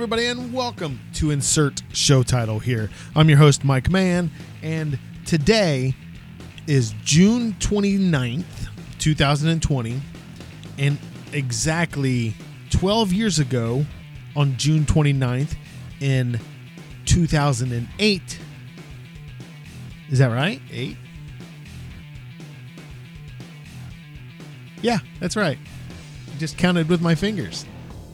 everybody, and welcome to Insert Show Title here. I'm your host, Mike Mann, and today is June 29th, 2020, and exactly 12 years ago, on June 29th, in 2008. Is that right? Eight? Yeah, that's right. Just counted with my fingers.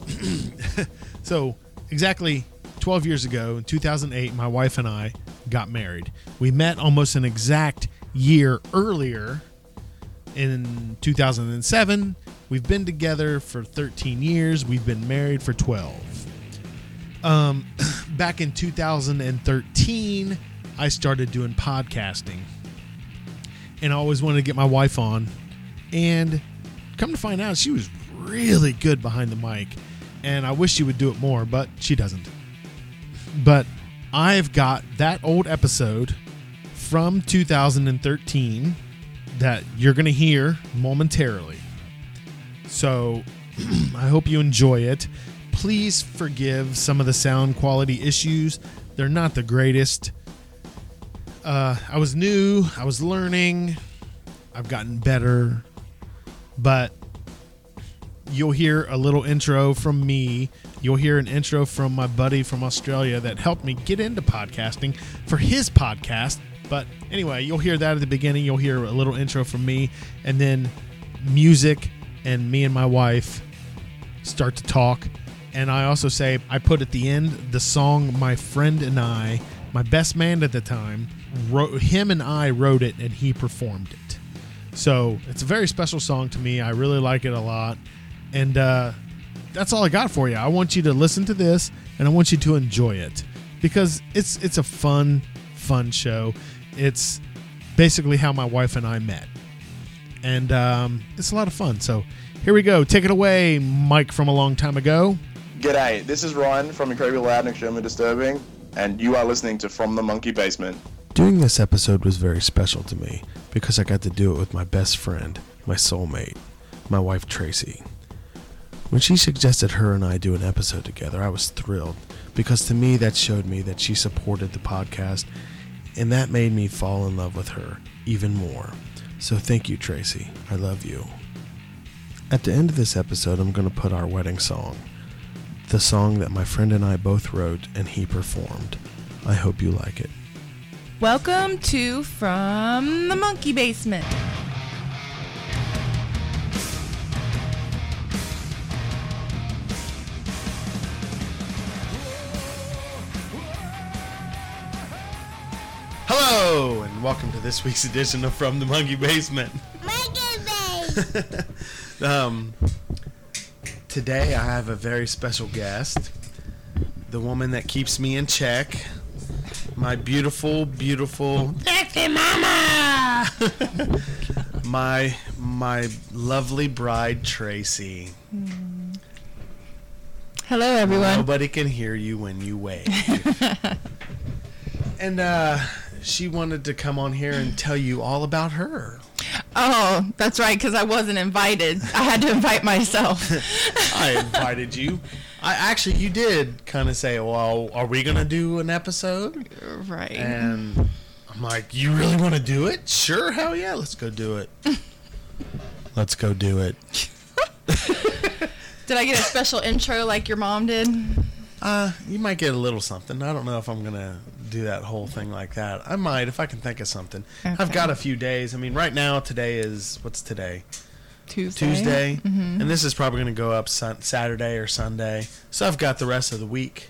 so, exactly 12 years ago, in 2008, my wife and I got married. We met almost an exact year earlier in 2007. We've been together for 13 years. We've been married for 12. Um, back in 2013, I started doing podcasting. And I always wanted to get my wife on. And come to find out, she was really good behind the mic. And I wish she would do it more, but she doesn't. But I've got that old episode from 2013 that you're going to hear momentarily. So I hope you enjoy it. Please forgive some of the sound quality issues. They're not the greatest. Uh, I was new, I was learning, I've gotten better, but you'll hear a little intro from me. You'll hear an intro from my buddy from Australia that helped me get into podcasting for his podcast. But anyway, you'll hear that at the beginning. You'll hear a little intro from me, and then music, and me and my wife start to talk. And I also say, I put at the end the song my friend and I, my best man at the time, wrote, him and I wrote it, and he performed it. So it's a very special song to me. I really like it a lot. And uh, that's all I got for you. I want you to listen to this and I want you to enjoy it because it's it's a fun, fun show. It's basically how my wife and I met. And um, it's a lot of fun. So here we go. Take it away, Mike from a long time ago. G'day, this is Ryan from Incredibly Loud and Extremely Disturbing, and you are listening to From the Monkey Basement. Doing this episode was very special to me because I got to do it with my best friend, my soulmate, my wife Tracy. When she suggested her and I do an episode together, I was thrilled because to me that showed me that she supported the podcast and that made me fall in love with her even more. So thank you, Tracy. I love you. At the end of this episode, I'm going to put our wedding song, the song that my friend and I both wrote and he performed. I hope you like it. Welcome to From the Monkey Basement. Hello, and welcome to this week's edition of From the Monkey Basement. Monkey Base! Um, today I have a very special guest, the woman that keeps me in check, my beautiful, beautiful sexy mama, my my lovely bride Tracy. Hello, everyone. Nobody can hear you when you wave. and uh, she wanted to come on here and tell you all about her. Oh, that's right, because I wasn't invited. I had to invite myself. I invited you. I actually, you did kind of say, "Well, are we gonna do an episode?" right. And I'm like, "You really want to do it? Sure, hell yeah, let's go do it. let's go do it." Did I get a special intro like your mom did? Uh, you might get a little something. I don't know if I'm gonna do that whole thing like that. I might if I can think of something. I've got a few days. I mean, right now today is what's today? Tuesday. Tuesday, Mhm. and this is probably going to go up sun- Saturday or Sunday. So I've got the rest of the week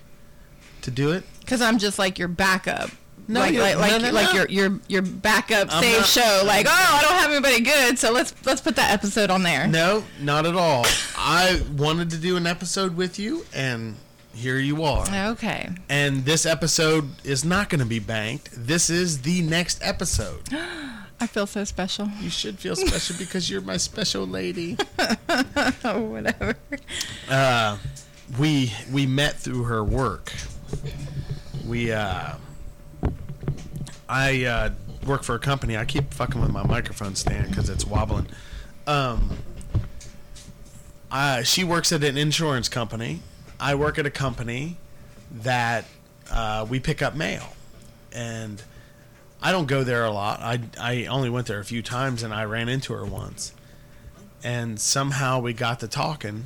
to do it. Because I'm just like your backup. No, like like like, no, no, like no. your your your backup I'm save not- show. Like, oh, I don't have anybody good, so let's let's put that episode on there. No, not at all. I wanted to do an episode with you, and here you are. Okay. And this episode is not going to be banked. This is the next episode. I feel so special. You should feel special because you're my special lady. oh, whatever. Uh, we we met through her work. We uh, I uh, work for a company. I keep fucking with my microphone stand because it's wobbling. Um, uh, she works at an insurance company. I work at a company, that uh, we pick up mail, and I don't go there a lot. I I only went there a few times, and I ran into her once, and somehow we got to talking,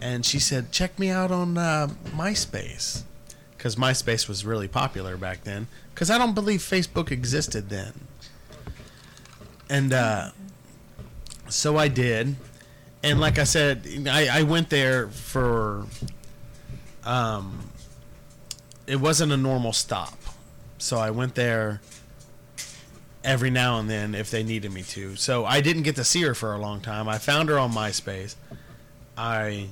and she said, "Check me out on uh, MySpace." Because MySpace was really popular back then. Because I don't believe Facebook existed then. And uh, so I did. And like I said, I, I went there for. Um, it wasn't a normal stop. So I went there every now and then if they needed me to. So I didn't get to see her for a long time. I found her on MySpace. I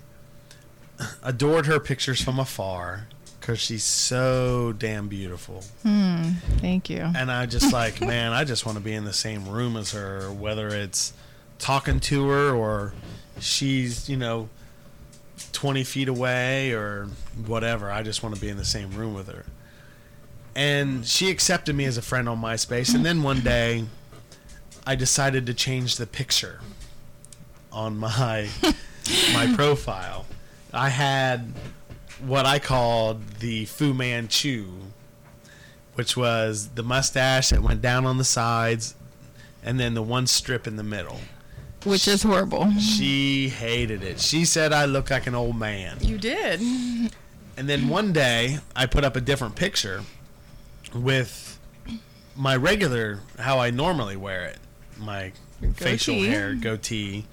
adored her pictures from afar because she's so damn beautiful. Thank you. And I just like, man, I just want to be in the same room as her, whether it's talking to her or she's, you know, 20 feet away or whatever. I just want to be in the same room with her. And she accepted me as a friend on MySpace. And then one day, I decided to change the picture on my my profile. I had what I called the Fu Manchu, which was the mustache that went down on the sides, and then the one strip in the middle. Which is horrible. She hated it. She said I look like an old man. You did. And then one day, I put up a different picture with my regular, how I normally wear it, my facial hair, goatee.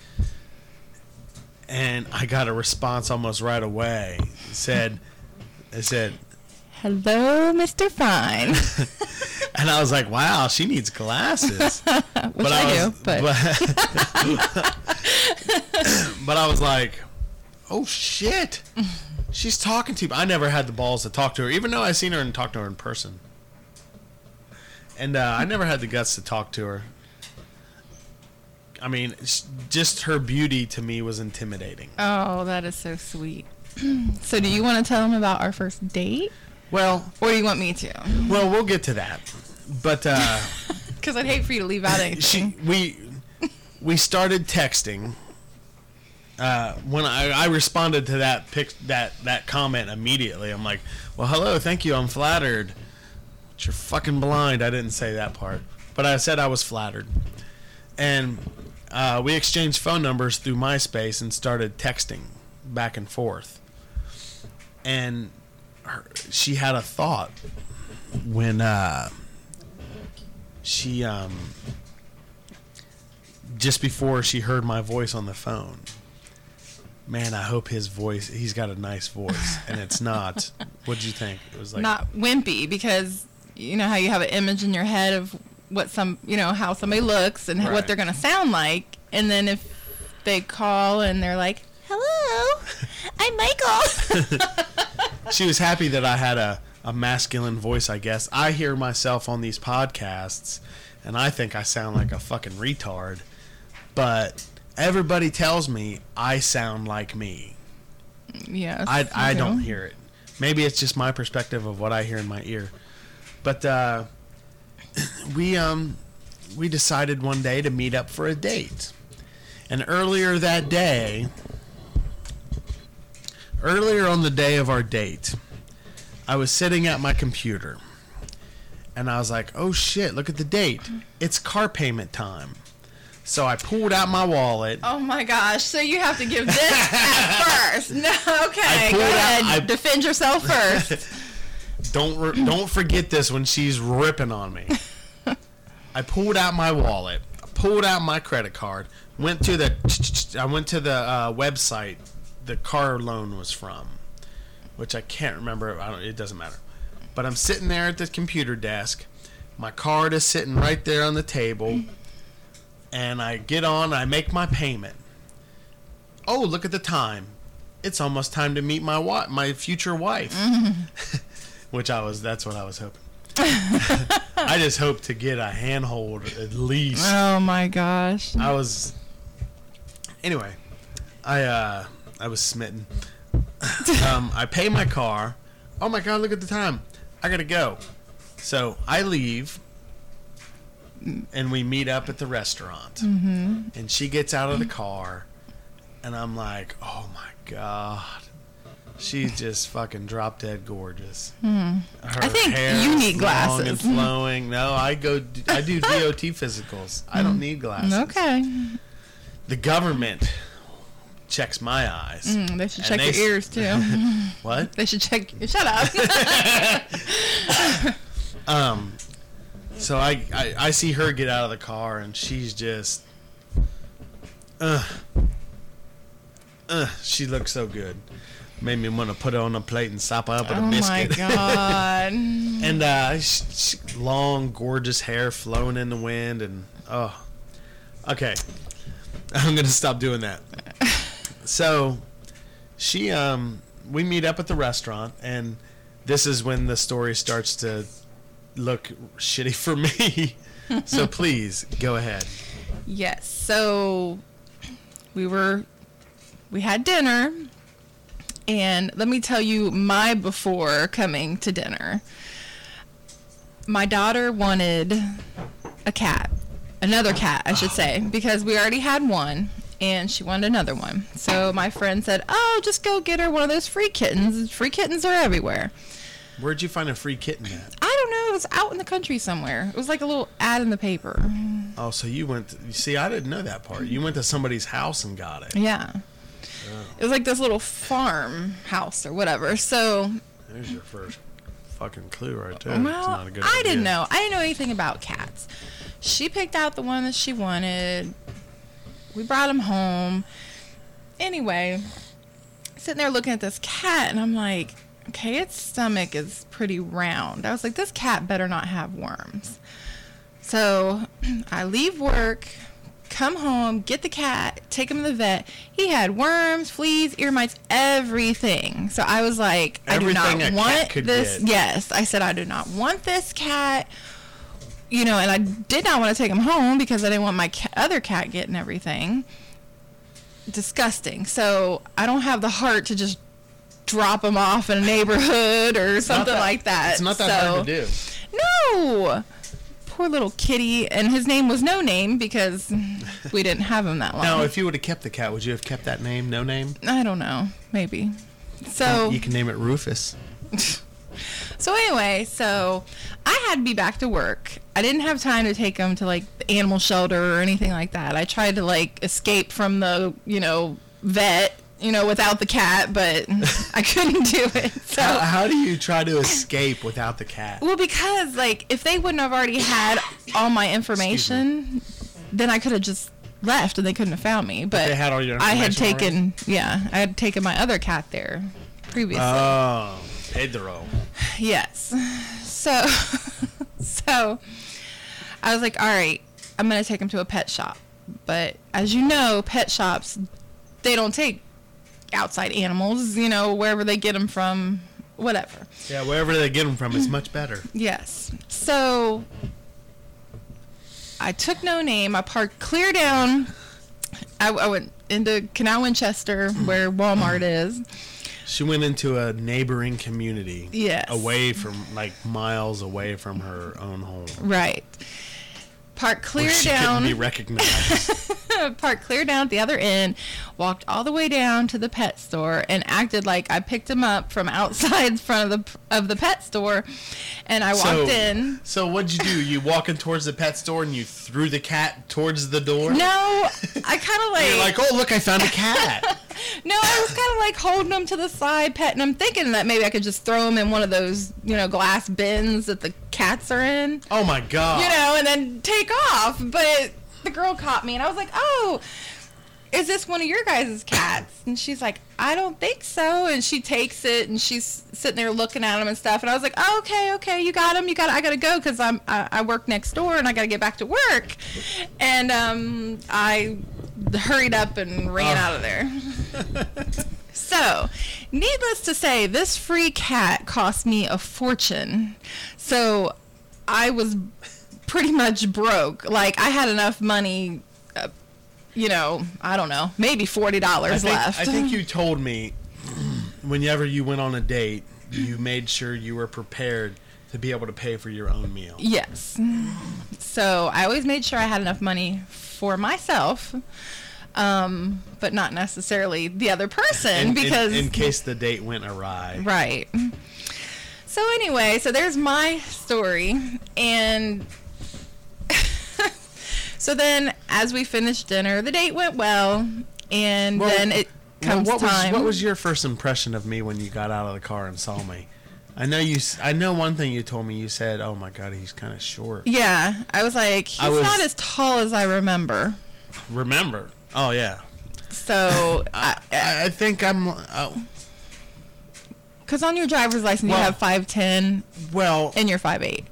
And I got a response almost right away. It said, it said, Hello, Mr. Fine. and I was like, wow, she needs glasses. Which I, do, but, but, but I was like, oh shit, she's talking to me. I never had the balls to talk to her, even though I seen her and talked to her in person. And uh, I never had the guts to talk to her. I mean, just her beauty to me was intimidating. oh, that is so sweet. so, do you want to tell them about our first date, Well, or do you want me to? well, we'll get to that. But uh, Because I'd hate for you to leave out anything. she we we started texting uh, when I, I responded to that pic that that comment immediately i'm like well hello thank you i'm flattered but you're fucking blind i didn't say that part but i said i was flattered and uh, we exchanged phone numbers through myspace and started texting back and forth and her, she had a thought when uh, she um, just before she heard my voice on the phone. Man, I hope his voice. He's got a nice voice, and it's not. What'd you think? It was like Not wimpy, because you know how you have an image in your head of what some, you know, how somebody looks and Right. what they're going to sound like. And then if they call and they're like, hello, I'm Michael. she was happy that I had a, a masculine voice, I guess. I hear myself on these podcasts and I think I sound like a fucking retard. But everybody tells me I sound like me. yes. I, I do. don't hear it. Maybe it's just my perspective of what I hear in my ear. But uh, we um we decided one day to meet up for a date. And earlier that day, earlier on the day of our date, I was sitting at my computer and I was like, "Oh shit, look at the date. It's car payment time." So I pulled out my wallet. Oh my gosh! So you have to give this at first. No, okay. I Go out- ahead. I- Defend yourself first. Don't re- don't forget this when she's ripping on me. I pulled out my wallet, pulled out my credit card, went to the I went to the uh, website the car loan was from, which I can't remember. I don't. It doesn't matter. But I'm sitting there at the computer desk. My card is sitting right there on the table, and I get on. I make my payment. Oh, look at the time! It's almost time to meet my wa- my future wife which I was that's what I was hoping. I just hope to get a handhold at least. oh my gosh! I was anyway. I uh I was smitten. um, I pay my car. Oh my god! Look at the time. I gotta go. So I leave, and we meet up at the restaurant. Mm-hmm. And she gets out of the car, and I'm like, "Oh my god, She's just fucking drop dead gorgeous. Her Hmm. I think hair you is need long and flowing. No, I go. I do DOT physicals. I don't need glasses. Hmm. Okay. The government checks my eyes. Mm, they should And check they your ears too. What? they should check. Shut up. Um, so I, I I see her get out of the car and she's just, uh, uh, she looks so good. Made me want to put her on a plate and sop her up with oh a my biscuit. god. and uh, sh sh long, gorgeous hair flowing in the wind, and oh, okay, I'm gonna stop doing that. So, she um, we meet up at the restaurant, and this is when the story starts to look shitty for me. so please go ahead. Yes. So we were we had dinner and let me tell you my before coming to dinner. My daughter wanted a cat. Another cat, I should say, because we already had one and she wanted another one. So my friend said, "Oh, just go get her one of those free kittens. Free kittens are everywhere." Where'd you find a free kitten at? I don't know, it was out in the country somewhere. It was like a little ad in the paper. Oh, so you went. To, you see, I didn't know that part. You went to somebody's house and got it. Yeah. It was like this little farm house or whatever. So, There's your first fucking clue right there. It's well, not a good I didn't know. I didn't know anything about cats. She picked out the one that she wanted. We brought him home. Anyway, sitting there looking at this cat, and I'm like, okay, its stomach is pretty round. I was like, this cat better not have worms. So I leave work, come home, get the cat, take him to the vet. He had worms, fleas, ear mites, everything. So I was like, I do not want this. get. Yes, I said I do not want this cat. You know, and I did not want to take him home because I didn't want my ca- other cat getting everything. Disgusting. So I don't have the heart to just drop him off in a neighborhood or something that- like that. It's not that So- hard to do. no. Poor little kitty, and his name was No Name because we didn't have him that long. Now, if you would have kept the cat, would you have kept that name? No name. I don't know, maybe. So you can name it Rufus. so anyway, so I had to be back to work. I didn't have time to take him to like the animal shelter or anything like that. I tried to like escape from the you know vet you know without the cat, but I couldn't do it. So How, how do you try to escape without the cat? Well, because like if they wouldn't have already had all my information, then I could have just left and they couldn't have found me. But they had all your I had taken, yeah, I had taken my other cat there previously. Oh, Pedro. yes. So, so I was like, all right, I'm gonna take him to a pet shop. But as you know, pet shops they don't take outside animals. You know, wherever they get them from, whatever. Yeah, wherever they get them from, it's much better. Yes. So I took no name. I parked clear down. I, I went into Canal Winchester, where Walmart is. She went into a neighboring community. Yes. Away from, like, miles away from her own home. Right. Parked clear down. be recognized. parked clear down at the other end, walked all the way down to the pet store, and acted like I picked him up from outside front of the of the pet store, and I walked so, in. So what'd you do? You walking towards the pet store and you threw the cat towards the door? No, I kind of like, You're like, oh look, I found a cat. no, I was kind of like holding him to the side, petting him, thinking that maybe I could just throw him in one of those you know glass bins that the cats are in, oh my god. you know, and then take off. But the girl caught me, and I was like, oh. Is this one of your guys' cats? And she's like, I don't think so. And she takes it, and she's sitting there looking at him and stuff. And I was like, oh, okay, okay, you got him. You got. I gotta go because I'm I, I work next door, and I gotta get back to work. And um, I hurried up and ran Oh. out of there. So, needless to say, this free cat cost me a fortune. So, I was pretty much broke. Like, I had enough money, uh, you know, I don't know, maybe $40 left. I think you told me whenever you went on a date, you made sure you were prepared to be able to pay for your own meal. Yes. So I always made sure I had enough money for myself. um, but not necessarily the other person In, in- because in, case the date went awry. Right. So anyway, so there's my story, and so then as we finished dinner, the date went well, and Well, then it Well, comes what time. was what was your first impression of me when you got out of the car and saw me? I know you. I know one thing you told me. You said, "Oh my God, he's kind of short." yeah, I was like, he's I was- not as tall as I remember. Remember? Oh yeah. So, I, I think I'm. Uh, oh, because on your driver's license Well- you have five ten well, and you're five eight.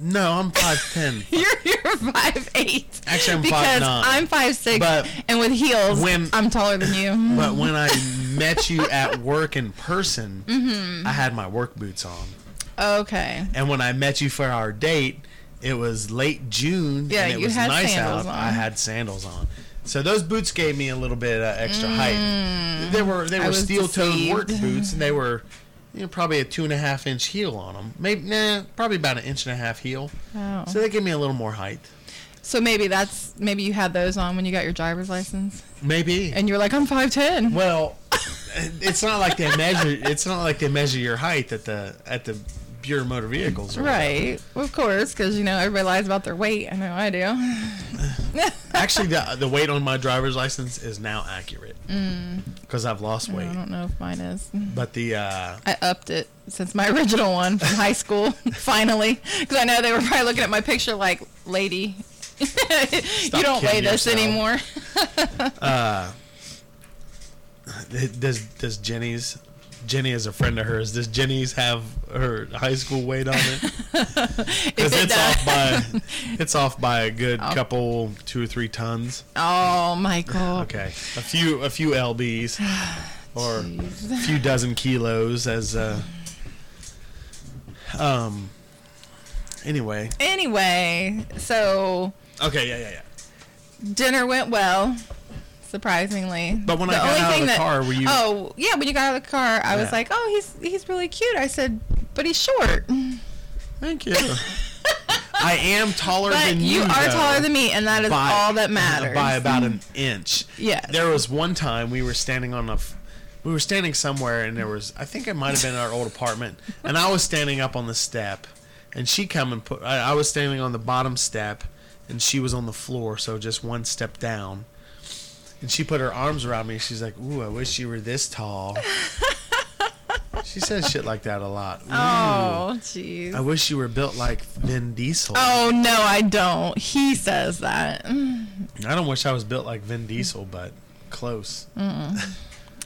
No, I'm five ten. You're you're five eight. Actually, I'm because 5'9". I'm five six, But and with heels, when- I'm taller than you. but when I met you at work in person, Mm-hmm. I had my work boots on, Okay. and when I met you for our date, it was late June. Yeah, and it you was had nice sandals out. on. I had sandals on. So those boots gave me a little bit of extra height. They were they Mm. Were steel toed work boots, and they were you know probably a two and a half inch heel on them. Maybe nah, probably about an inch and a half heel. Oh. So they give me a little more height. So maybe that's maybe you had those on when you got your driver's license, Maybe. and you're like, I'm five ten. well, it's not like they measure. It's not like they measure your height at the at the Of Motor Vehicles. Right, of course, because you know everybody lies about their weight. I know I do. Actually, the the weight on my driver's license is now accurate Mm. because I've lost weight. I don't know if mine is. But the uh, I upped it since my original one from high school. finally, because I know they were probably looking at my picture like, "Lady, you don't weigh this anymore." does does Jenny's Jenny is a friend of hers. Does Jenny's have her high school weight on it? Because it it's does, off by it's off by a good Oh. couple two or three tons. oh, Michael. Okay, a few a few lbs or a few dozen kilos as uh um. Anyway, Anyway, so okay, yeah, yeah, yeah. dinner went well, surprisingly. But when I got out of the car, were you- Oh, yeah, when you got out of the car, I was like, "Oh, he's he's really cute." I said, "But he's short." Thank you. I am taller But than you you. are though. taller than me, and that is by- all that matters. By about an inch. Yeah. There was one time we were standing on a, f- we were standing somewhere, and there was I think it might have been our old apartment, and I was standing up on the step, and she come and put I, I was standing on the bottom step, and she was on the floor, so just one step down. And she put her arms around me. She's like, "Ooh, I wish you were this tall." she says shit like that a lot. Oh, Ooh, Oh, jeez. I wish you were built like Vin Diesel. Oh no, I don't. He says that. I don't wish I was built like Vin Diesel, but close.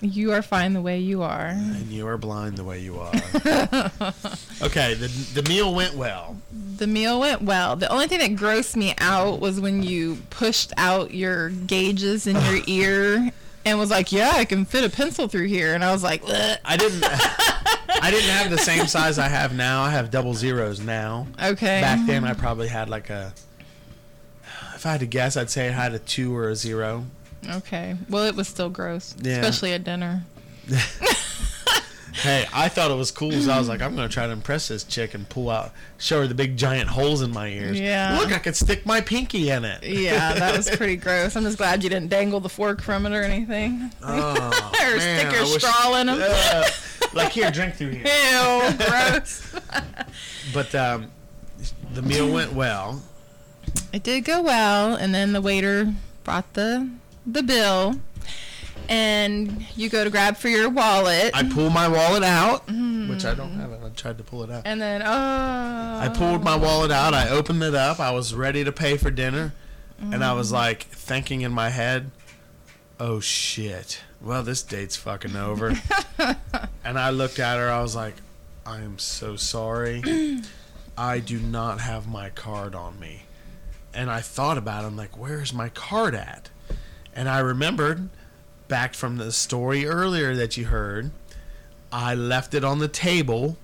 You are fine the way you are. And you are blind the way you are. okay, the the meal went well. The meal went well. The only thing that grossed me out was when you pushed out your gauges in your ear and was like, "Yeah, I can fit a pencil through here," and I was like, "Ugh." I didn't. I didn't have the same size I have now. I have double zeros now. "Okay." Back then, I probably had like a. If I had to guess, I'd say I had a two or a zero. Okay. Well, it was still gross, Yeah. especially at dinner. Hey, I thought it was cool, so I was like, I'm gonna try to impress this chick and pull out, show her the big giant holes in my ears. Yeah. Look, I could stick my pinky in it. Yeah, that was pretty gross. I'm just glad you didn't dangle the fork from it or anything, Oh, or man, stick I your wish- straw in them. Uh, like here, drink through here. Ew, gross. But um, the meal went well. It did go well, and then the waiter brought the the bill, and you go to grab for your wallet, I pulled my wallet out, mm-hmm. which I don't have. it. I tried to pull it out. and then oh, I pulled my wallet out. I opened it up. I was ready to pay for dinner, and I was mm-hmm. like thinking in my head, "Oh shit! Well, this date's fucking over." and I looked at her. I was like, "I am so sorry. I do not have my card on me." And I thought about it. I'm like, "Where's my card at?" And I remembered back from the story earlier that you heard. I left it on the table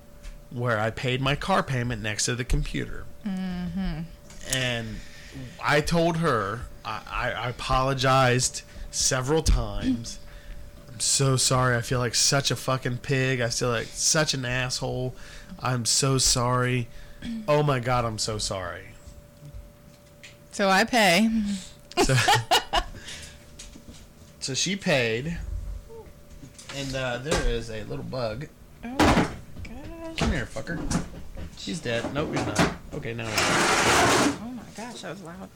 where I paid my car payment next to the computer. Mm-hmm. And I told her, I, I, I apologized several times. I'm so sorry. I feel like such a fucking pig. I feel like such an asshole. I'm so sorry. Oh my God, I'm so sorry. so I pay. So, so she paid, and uh, there is a little bug. Oh my gosh. Come here, fucker. She's dead. Nope, you're not. Okay, now. Oh my gosh, that was loud.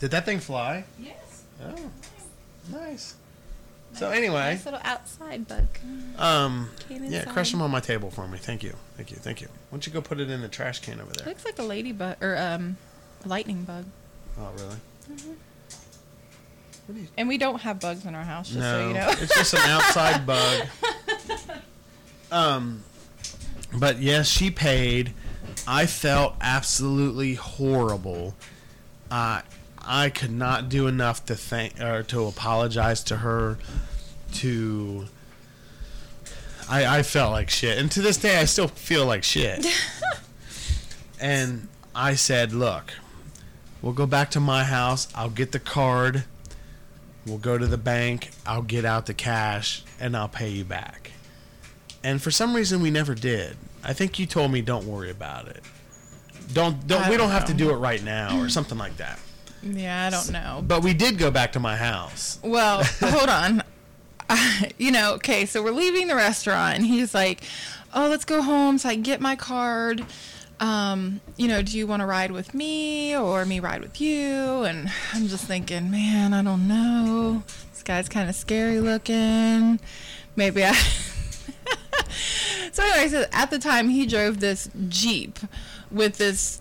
Did that thing fly? Yes. Oh, nice. So anyway, Nice little outside bug. um, yeah, crush them on my table for me. Thank you, thank you, thank you. Why don't you go put it in the trash can over there? Looks like a ladybug or um, a lightning bug. Oh, really? Are you? And we don't have bugs in our house, just no, so you know. it's just an outside bug. Um, but yes, she paid. I felt absolutely horrible. Uh, I could not do enough to thank or to apologize to her. To I, I felt like shit, and to this day, I still feel like shit. and I said, "Look, we'll go back to my house. I'll get the card." We'll go to the bank. I'll get out the cash and I'll pay you back. And for some reason, we never did. I think you told me don't worry about it. Don't don't I we don't don't have to do it right now or something like that. yeah, I don't know. But we did go back to my house. Well, hold on. you know, okay, so we're leaving the restaurant, and he's like, "Oh, let's go home so I can get my card." Um, you know, do you want to ride with me or me ride with you? And I'm just thinking, man, I don't know. This guy's kind of scary looking. Maybe I. so anyway, so at the time he drove this Jeep with this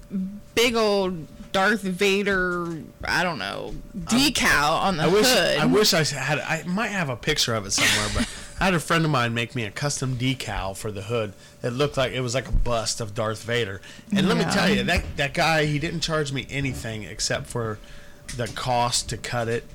big old Darth Vader, I don't know, decal on the I wish hood. I wish I had I might have a picture of it somewhere, but I had a friend of mine make me a custom decal for the hood that looked like it was like a bust of Darth Vader. And let me tell you, that that guy he didn't charge me anything except for the cost to cut it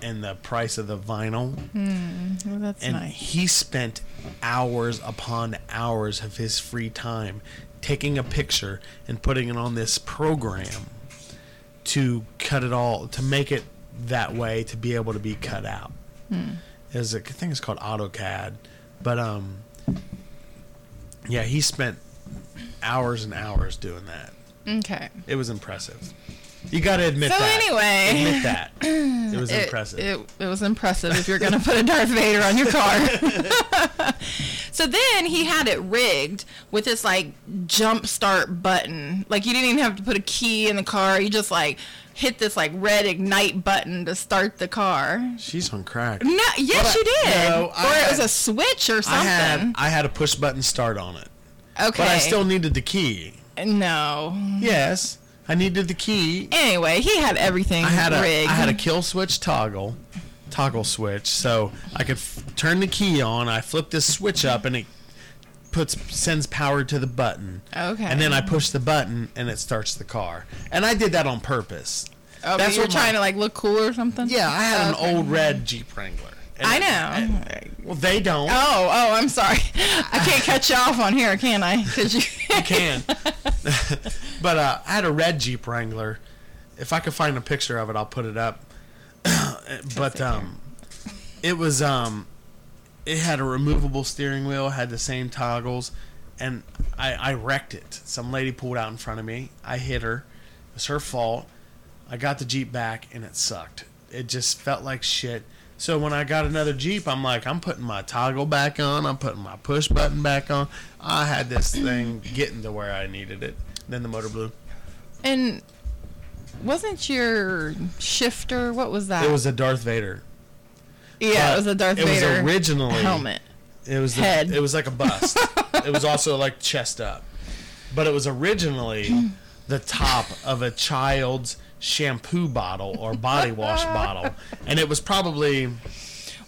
and the price of the vinyl. Hmm, well, that's and nice. he spent hours upon hours of his free time taking a picture and putting it on this program to cut it all to make it that way to be able to be cut out. It was a, thing it's called AutoCAD, but um, yeah, he spent hours and hours doing that. Okay. It was impressive. You got to admit So that. So anyway. admit that it was It, impressive. it, it was impressive if you're going to put a Darth Vader on your car. so then he had it rigged with this like jump start button. Like you didn't even have to put a key in the car. You just like hit this like red ignite button to start the car. She's on crack. No, yes, I- you did. no, or it was a switch or something. I had I had a push button start on it, okay. but I still needed the key. no. Yes, I needed the key. Anyway, he had everything I had a I rigged. had a kill switch toggle, toggle switch, so I could f- turn the key on. I flipped this switch up, and it puts sends power to the button. Okay. And then I push the button, and it starts the car. And I did that on purpose. Oh, That's but you're what my- trying to like look cool or something. Yeah, I had Okay. an old red Jeep Wrangler. I know. and- well, they don't. Oh, oh, I'm sorry. I can't cut you off on here, can I? Because you, You can. but uh, I had a red Jeep Wrangler. If I could find a picture of it, I'll put it up. but um, it was um, it had a removable steering wheel, had the same toggles, and I, I wrecked it. Some lady pulled out in front of me. I hit her. It was her fault. I got the Jeep back, and it sucked. It just felt like shit. So when I got another Jeep, I'm like, I'm putting my toggle back on. I'm putting my push button back on. I had this thing getting to where I needed it. Then the motor blew. and wasn't your shifter? What was that? It was a Darth Vader. Yeah, it was a Darth it was Vader originally- helmet. It was the, Head. It was like a bust. it was also like chest up, but it was originally the top of a child's shampoo bottle or body wash bottle, and it was probably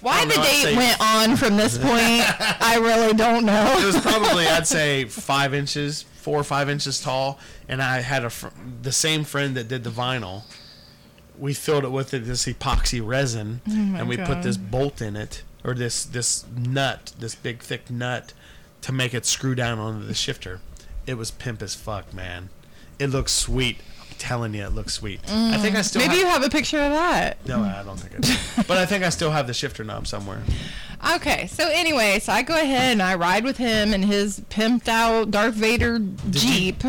Why the know, date say- went on from this point, I really don't know. it was probably I'd say five inches, four or five inches tall, and I had a fr- the same friend that did the vinyl. We filled it with this epoxy resin, oh and we put this bolt in it, or this this nut, this big thick nut, to make it screw down onto the shifter. It was pimp as fuck, man. It looks sweet. I'm telling you, it looks sweet. I think I mm. still Maybe have, you have a picture of that. no, I don't think I do. but I think I still have the shifter knob somewhere. Okay, so anyway, so I go ahead and I ride with him in his pimped out Darth Vader Jeep.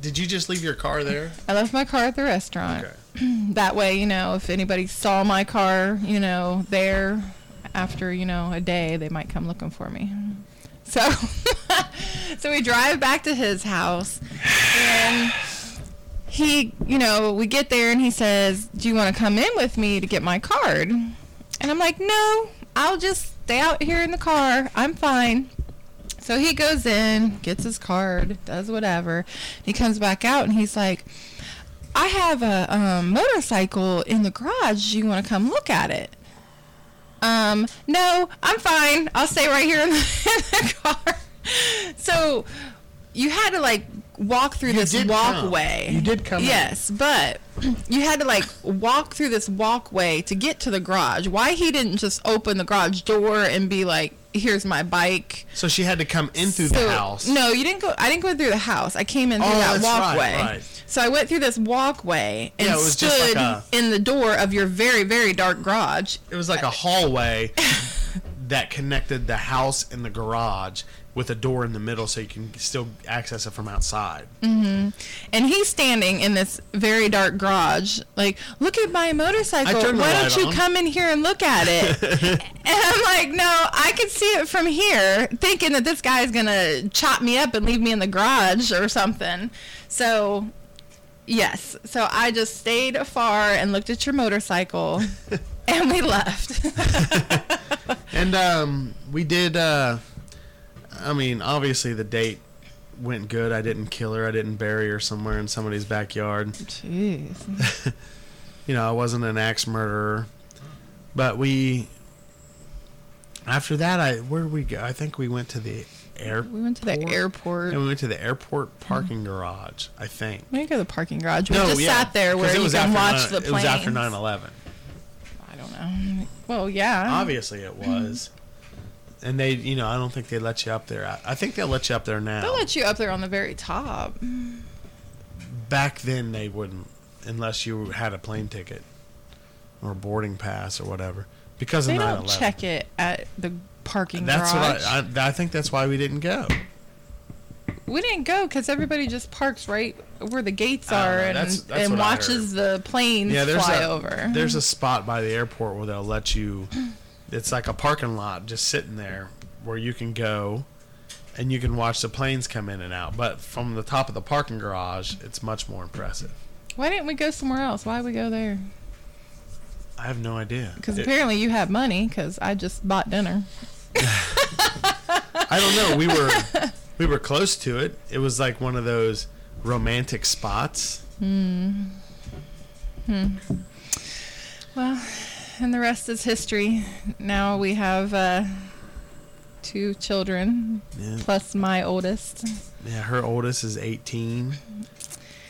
Did you just leave your car there? I left my car at the restaurant. Okay. That way, you know, if anybody saw my car, you know, there after, you know, a day, they might come looking for me. So, so we drive back to his house and he, you know, we get there and he says, "Do you want to come in with me to get my card?" And I'm like, "No, I'll just stay out here in the car. I'm fine." So he goes in, gets his card, does whatever. He comes back out and he's like, I have a um, motorcycle in the garage. You want to come look at it? Um, no, I'm fine. I'll stay right here in the, in the car. So you had to like walk through You this did come. walkway. You did come. Yes, but you had to like walk through this walkway to get to the garage. Why he didn't just open the garage door and be like, "Here's my bike." So she had to come in through So- the house. No, you didn't go. I didn't go through the house. I came in through Oh, that that's right, walkway. right. So I went through this walkway and Yeah, it was just like stood a- in the door of your very, very dark garage. It was like a hallway that connected the house and the garage with a door in the middle so you can still access it from outside. And he's standing in this very dark garage, like, look at my motorcycle. Why don't you on." come in here and look at it? and I'm like, no, I can see it from here, thinking that this guy's gonna chop me up and leave me in the garage or something. So, yes. So I just stayed afar and looked at your motorcycle, and we left. And um, we did. Uh, I mean, obviously the date went good. I didn't kill her. I didn't bury her somewhere in somebody's backyard. Jeez. You know, I wasn't an axe murderer. But we. After that, I where did we go? I think we went to the air. We went to the airport. And we went to the airport uh-huh. parking garage. I think. We didn't go to the parking garage. We just yeah, sat there where you can watch nine- the It was after 9/11. I don't know. Well, yeah. Obviously, it was. And they, you know, I don't think they let you up there. I, I think they'll let you up there now. They'll let you up there on the very top. Back then, they wouldn't, unless you had a plane ticket or boarding pass or whatever. Because of They 9 don't check it at the parking That's garage. what I, I. I think that's why we didn't go. we didn't go because everybody just parks right where the gates are know. and, That's- that's and watches the planes Yeah, fly a over. there's a spot by the airport where they'll let you. It's like a parking lot just sitting there where you can go, and you can watch the planes come in and out. But from the top of the parking garage, it's much more impressive. Why didn't we go somewhere else? Why did we go there? I have no idea. Because apparently you have money. Because I just bought dinner. I don't know. We were we were close to it. It was like one of those romantic spots. Hmm. Hmm. Well, and the rest is history. Now we have uh, two children Yeah. plus my oldest. Yeah, her oldest is 18.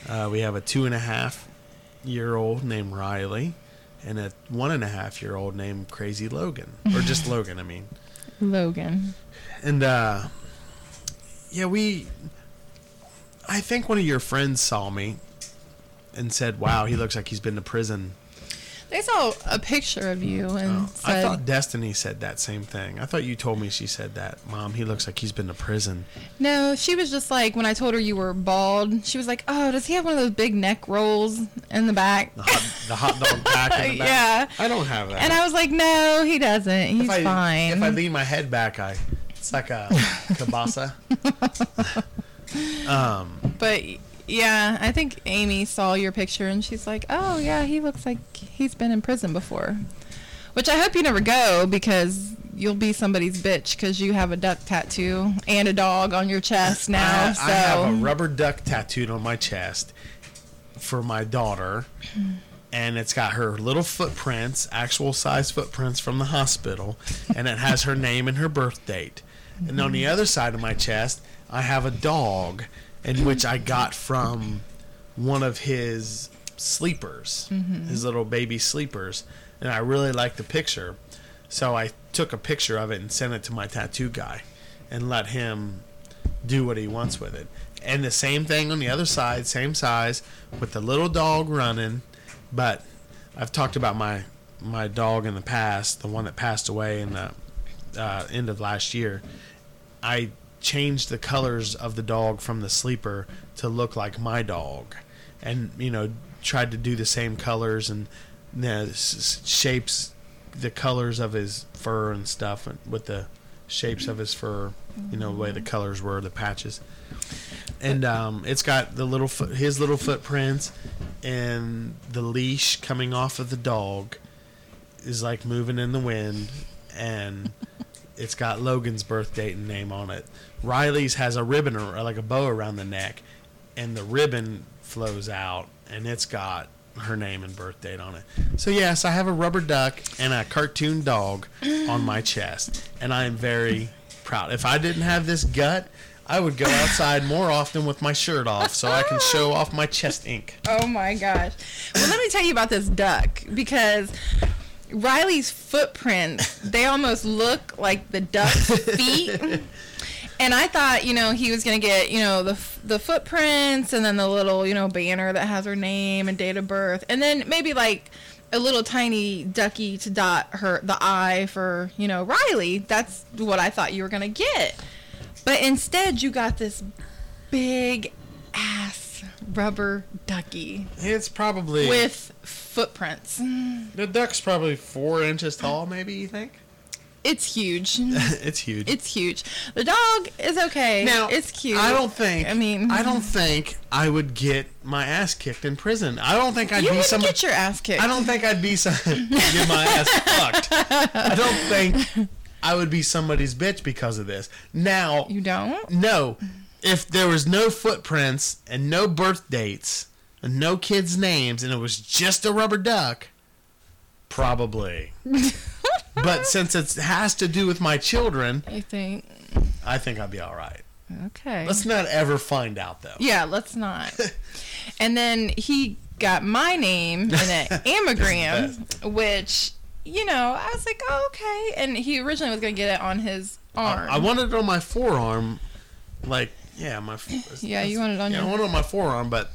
Uh, we have a two and a half year old named Riley, and a one and a half year old named Crazy Logan, or just Logan. I mean, Logan. and uh, yeah, we. I think one of your friends saw me and said, "Wow, he looks like he's been to prison." They saw a picture of you and Oh, I thought Destiny said that same thing. I thought you told me she said that. Mom, he looks like he's been to prison. no, she was just like, when I told her you were bald, she was like, oh, does he have one of those big neck rolls in the back? The hot, the hot dog pack in the back. Yeah. I don't have that. And I was like, no, he doesn't. He's if I, fine. If I lean my head back, I it's like a kielbasa. um, But yeah, I think Amy saw your picture and she's like, "Oh yeah, he looks like he's been in prison before." Which I hope you never go because you'll be somebody's bitch because you have a duck tattoo and a dog on your chest now. I, so I have a rubber duck tattooed on my chest for my daughter, and it's got her little footprints, actual size footprints from the hospital, and it has her name and her birth date. And on the mm-hmm. other side of my chest, I have a dog, in which I got from one of his sleepers, his little baby sleepers, and I really liked the picture. So I took a picture of it and sent it to my tattoo guy and let him do what he wants with it. And the same thing on the other side, same size, with the little dog running. But I've talked about my my dog in the past, the one that passed away in the uh, end of last year. I changed the colors of the dog from the sleeper to look like my dog, and you know tried to do the same colors and you know, shapes, the colors of his fur and stuff and with the shapes of his fur, you know the way the colors were, the patches, and um, it's got the little his little footprints, and the leash coming off of the dog is like moving in the wind, and it's got Logan's birth date and name on it. Riley's has a ribbon or like a bow around the neck, and the ribbon flows out, and it's got her name and birth date on it. So yes, I have a rubber duck and a cartoon dog on my chest, and I am very proud. If I didn't have this gut, I would go outside more often with my shirt off so I can show off my chest ink. Oh my gosh. Well, let me tell you about this duck because Riley's footprints, they almost look like the duck's feet. And I thought, you know, he was going to get, you know, the f- the footprints and then the little, you know, banner that has her name and date of birth. And then maybe like a little tiny ducky to dot her the eye for, you know, Riley. That's what I thought you were going to get. But instead you got this big ass rubber ducky It's probably with footprints. the duck's probably four inches tall. Maybe you think It's huge. it's huge. It's huge. The dog is okay. Now it's cute. I don't think. I mean, I don't think I would get my ass kicked in prison. I don't think I'd You be some. get your ass kicked. I don't think I'd be some. get my ass fucked. I don't think I would be somebody's bitch because of this. Now, You don't. no. If there was no footprints and no birth dates and no kids' names and it was just a rubber duck, probably. but since it has to do with my children, You think? I think I'd be all right. Okay. Let's not ever find out though. yeah, let's not. and then he got my name in an anagram, which you know I was like, oh, okay. And he originally was gonna get it on his arm. I, I wanted it on my forearm, like yeah, my. Yeah, you want it on yeah, your- I wanted it on my forearm, but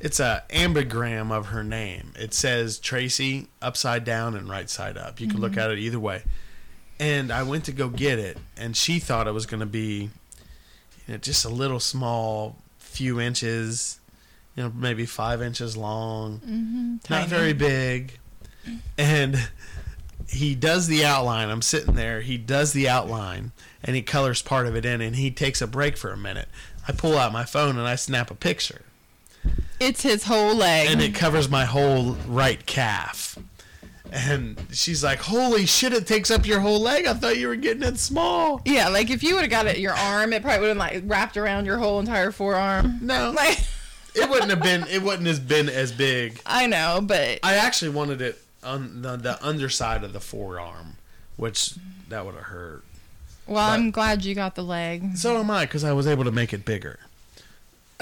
it's a ambigram of her name. It says Tracy upside down and right side up. You can look Mm-hmm. at it either way. And I went to go get it, and she thought it was going to be, you know, just a little small, few inches, you know, maybe five inches long, not very big. And he does the outline. I'm sitting there. He does the outline, and he colors part of it in, and he takes a break for a minute. I pull out my phone and I snap a picture, It's his whole leg. and it covers my whole right calf. And she's like, "Holy shit! It takes up your whole leg. I thought you were getting it small." yeah, like if you would have got it your arm, it probably would have like wrapped around your whole entire forearm. No, Like it wouldn't have been. It wouldn't have been as big. I know, but I actually wanted it on the, the underside of the forearm, which that would have hurt. well, but- I'm glad you got the leg. So am I, because I was able to make it bigger.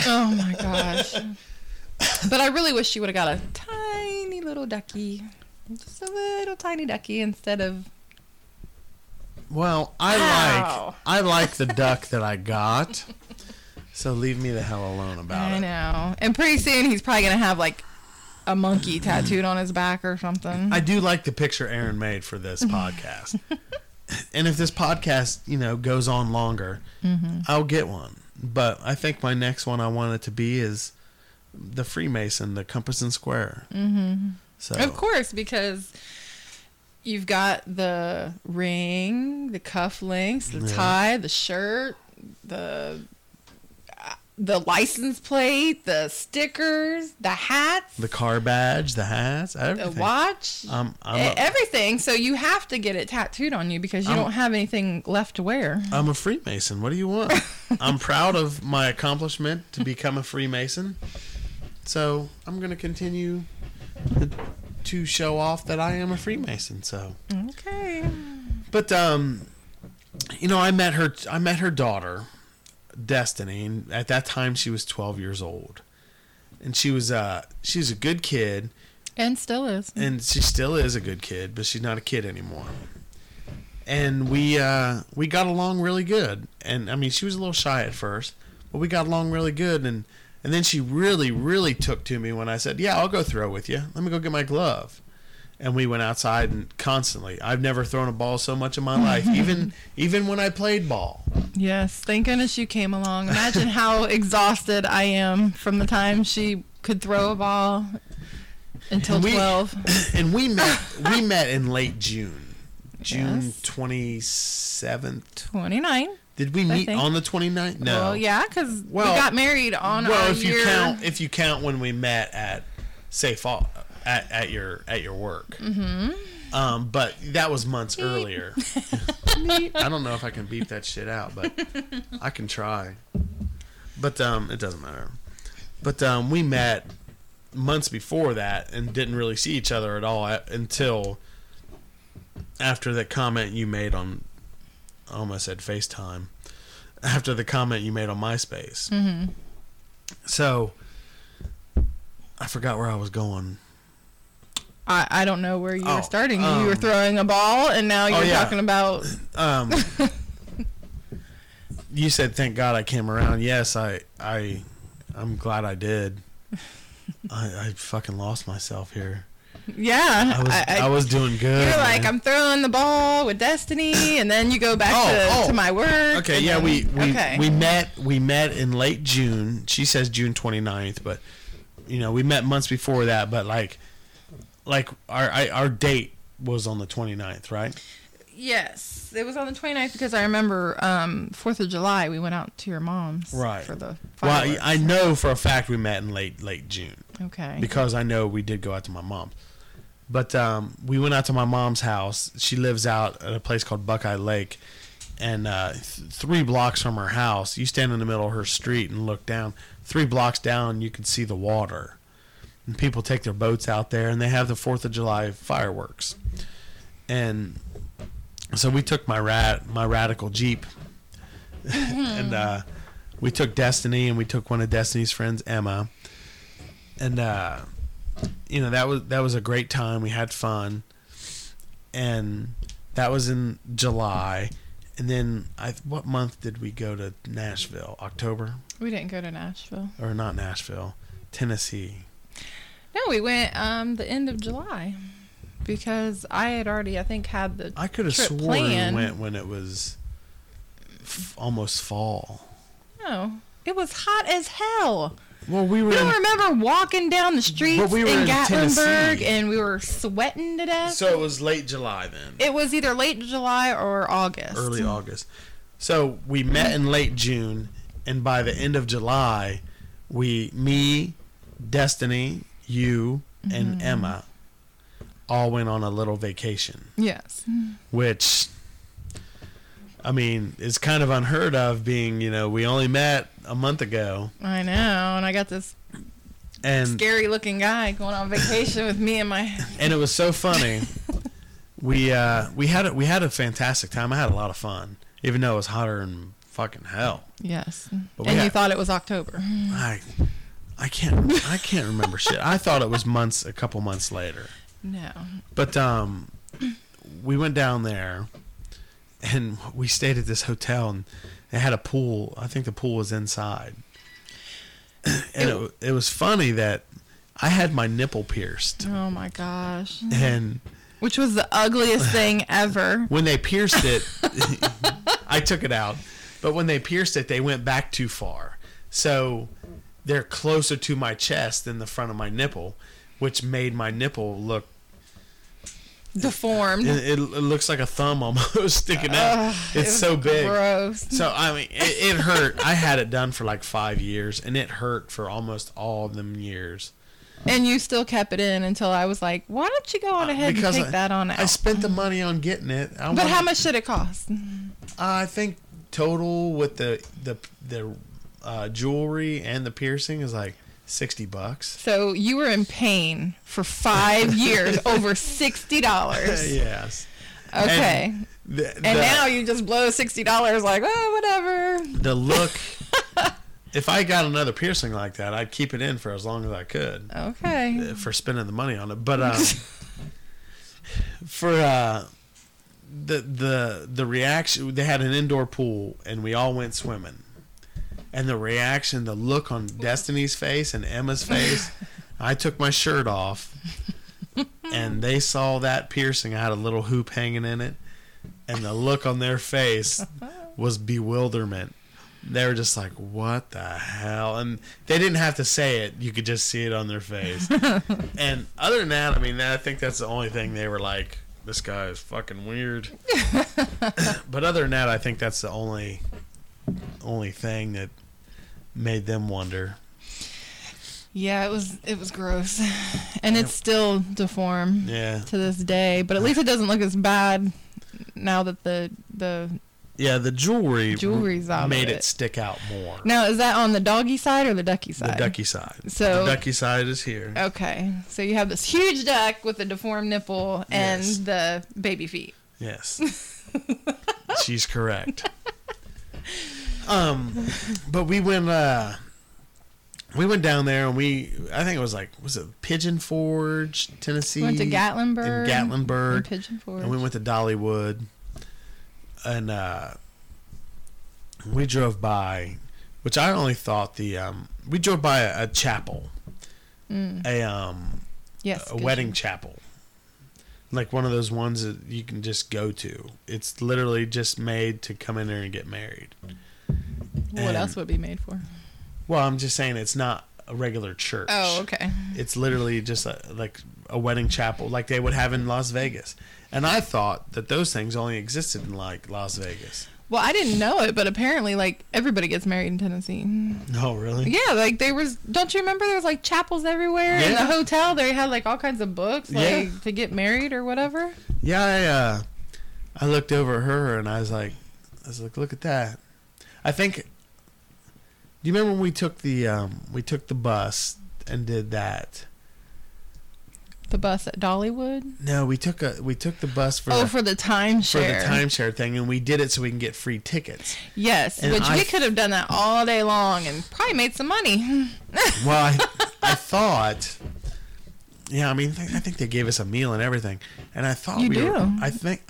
Oh my gosh. But I really wish she would have got a tiny little ducky. Just a little tiny ducky instead of Well, I Ow. like I like the duck that I got. So leave me the hell alone about it. I it. know. And pretty soon he's probably gonna have like a monkey tattooed on his back or something. I do like the picture Aaron made for this podcast. and if this podcast, you know, goes on longer, Mm-hmm. I'll get one. But I think my next one I want it to be is the Freemason, the compass and square. Mm-hmm. So Of course, because you've got the ring, the cufflinks, the Yeah. tie, the shirt, the the license plate, the stickers, the hats, the car badge, the hats, the watch, Um, a- everything. So you have to get it tattooed on you because you I'm- don't have anything left to wear. I'm a Freemason. What do you want? I'm proud of my accomplishment to become a Freemason. So I'm going to continue to show off that I am a Freemason. So, Okay. but um, you know, I met her. I met her daughter, Destiny, and at that time she was 12 years old, and she was uh she was a good kid, And still is. and she still is a good kid, but she's not a kid anymore. And we uh, we got along really good. And I mean, she was a little shy at first, but we got along really good. And and then she really really took to me when I said, "Yeah, I'll go throw with you. Let me go get my glove." and we went outside and constantly. I've never thrown a ball so much in my life, even even when I played ball. Yes, thank goodness you came along. Imagine how exhausted I am from the time she could throw a ball until And we- 12. And we met we met in late June, June Yes. twenty seventh. 29. Did we meet on the 29th? No. Well, yeah, because Well- we got married on well, our if year. you count if you count when we met at say fall at, at your at your work. Mm-hmm. Um, but that was months earlier. I don't know if I can beep that shit out, but I can try. But um, it doesn't matter. But um, we met months before that and didn't really see each other at all a- until after that comment you made on. I almost said FaceTime. After the comment you made on MySpace. Mm-hmm. So I forgot where I was going. I, I don't know where you Oh, were starting. um, you were throwing a ball, and now you're yeah. talking about. Um, you said, "Thank God I came around." Yes, I, I, I'm glad I did. I, I fucking lost myself here. Yeah. I was, I, was doing good. You're like. I'm throwing the ball with Destiny, and then you go back Oh, to, oh. to my work. Okay, yeah, then- we we, okay. we met we met in late June. She says June 29th, but you know, we met months before that, but like like our I, our date was on the 29th, right? Yes, it was on the 29th because I remember um, 4th of July we went out to your mom's Right. for the Well, I. I know for a fact we met in late late June. okay. because I know we did go out to my mom. But um, we went out to my mom's house. She lives out at a place called Buckeye Lake, and uh, th- three blocks from her house, you stand in the middle of her street and look down. Three blocks down, you can see the water, and people take their boats out there, and they have the Fourth of July fireworks. And so we took my rat my radical jeep, and uh, we took Destiny, and we took one of Destiny's friends, Emma, and uh, you know that was that was a great time. We had fun, and that was in July. And then I what month did we go to Nashville? October we didn't go to Nashville. or not Nashville, Tennessee. No, we went um, the end of July because I had already, I think, had the I could have sworn planned. we went when it was f- almost fall. No, it was hot as hell. Well, we were You don't in, remember walking down the streets we were in in Gatlinburg and we were sweating to death? so it was late July then. it was either late July or August. early August. So we met in late June, and by the end of July, we, me, Destiny, you, and mm-hmm. Emma, all went on a little vacation, Yes. which, I mean, is kind of unheard of. Being, you know, we only met a month ago, I know. And I got this and scary looking guy going on vacation with me and my. and it was so funny. we uh, we had a, we had a fantastic time. I had a lot of fun, even though it was hotter than fucking hell. Yes. But and you thought it was October. I I can't I can't remember shit. I thought it was months a couple months later. No. But um we went down there and we stayed at this hotel and they had a pool. I think the pool was inside. And it, it was funny that I had my nipple pierced Oh my gosh. and Which was the ugliest thing ever. when they pierced it I took it out. But when they pierced it they went back too far. So they're closer to my chest than the front of my nipple, which made my nipple look Deformed. it, it, it looks like a thumb almost sticking out. It it's was so big. Gross. So I mean, it, it hurt. I had it done for like five years, and it hurt for almost all of them years. And you still kept it in until I was like, why don't you go on ahead and take I- that on out? I spent the money on getting it. I but wanted- how much did it cost? I think total with the the the uh, jewelry and the piercing is like sixty bucks. So you were in pain for five years, over sixty dollars. yes. Okay. And, the, And, the- now you just blow sixty dollars, like, oh, whatever. the look. if I got another piercing like that, I'd keep it in for as long as I could. Okay. uh, for spending the money on it. But um, for uh, the the the reaction, they had an indoor pool, and we all went swimming. And the reaction, the look on Destiny's face and Emma's face, I took my shirt off, and they saw that piercing. I had a little hoop hanging in it, and the look on their face was bewilderment. They were just like, "What the hell?" And they didn't have to say it; you could just see it on their face. and other than that, I mean, I think that's the only thing they were like, "This guy is fucking weird." but other than that, I think that's the only only thing that made them wonder. Yeah, it was it was gross, and it's still deformed Yeah, to this day. But at least it doesn't look as bad now that the the yeah. The jewelry Jewelry's out made it. it. stick out more. now is that on the doggy side or the ducky side? The ducky side. So- the ducky side is here. Okay, so you have this huge duck with a deformed nipple and Yes. the baby feet. Yes, she's correct. Um, but we went. uh we went down there and we. I think it was like was it Pigeon Forge, Tennessee. We Went to Gatlinburg. In Gatlinburg. and Pigeon Forge. and we went to Dollywood, and uh, we drove by, which I only thought the um, we drove by a, a chapel, Mm, a um, yes, a wedding chapel, like one of those ones that you can just go to. It's literally just made to come in there and get married. What and- else would it be made for? Well, I'm just saying it's not a regular church. Oh, okay. It's literally just a, like a wedding chapel, like they would have in Las Vegas. And I thought that those things only existed in like Las Vegas. Well, I didn't know it, but apparently, like everybody gets married in Tennessee. No, really? Yeah, like there was. Don't you remember there was like chapels everywhere in the hotel? They had like all kinds of books, like Yeah. to get married or whatever. Yeah, I, uh, I looked over at her and I was like, I was like, look at that. I think. Do you remember when we took the um, we took the bus and did that? The bus at Dollywood. No, we took a we took the bus for oh, the, for the timeshare for the timeshare thing, and we did it so we can get free tickets. Yes, And which I- we could have done that all day long and probably made some money. Well, I, I thought, yeah, I mean, I think they gave us a meal and everything, and I thought You we were. do. I think,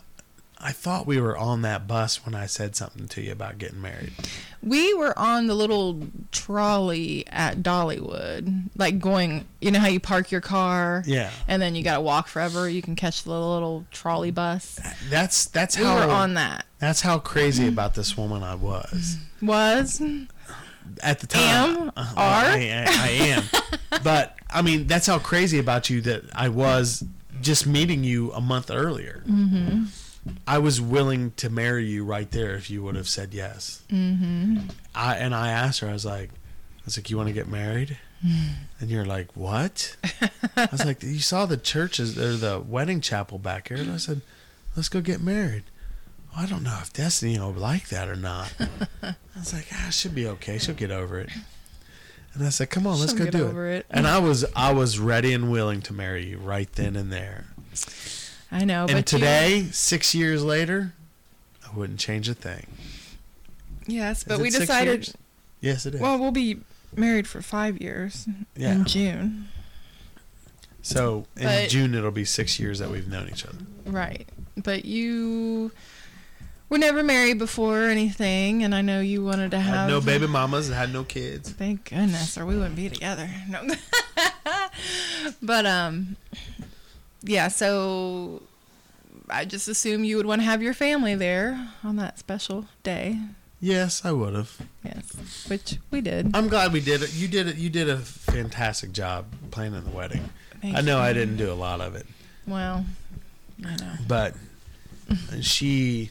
I thought we were on that bus when I said something to you about getting married. we were on the little trolley at Dollywood, like going. You know how you park your car, Yeah, and then you got to walk forever. You can catch the little trolley bus. that's that's We how were on that. that's how crazy about this woman I was Was at the time. Am? Uh, Are? I, I, I am, but I mean, that's how crazy about you that I was just meeting you a month earlier. Mm-hmm. I was willing to marry you right there if you would have said yes. Mm-hmm. I and I asked her. I was like, I was like, you want to get married? And you're like, what? I was like, you saw the churches or the wedding chapel back here. And I said, let's go get married. Well, I don't know if Destiny will like that or not. I was like, ah, she'll be okay. She'll get over it. And I said, come on, let's She'll go do over it. And I was I was ready and willing to marry you right then and there. I know, and but you- today, six years later, I wouldn't change a thing. yes, but we decided. Yes, it is. Well, we'll be married for five years Yeah. in June, so in but- June, it'll be six years that we've known each other. right? But you were never married before or anything, and I know you wanted to have no baby mamas, and had no kids. Thank goodness, or we wouldn't be together. No. but um, yeah. So I just assume you would want to have your family there on that special day. Yes, I would have. Yes, which we did. I'm glad we did it. You did it. You did a fantastic job planning the wedding. Thank I know you. I didn't do a lot of it, Well, I know. but she,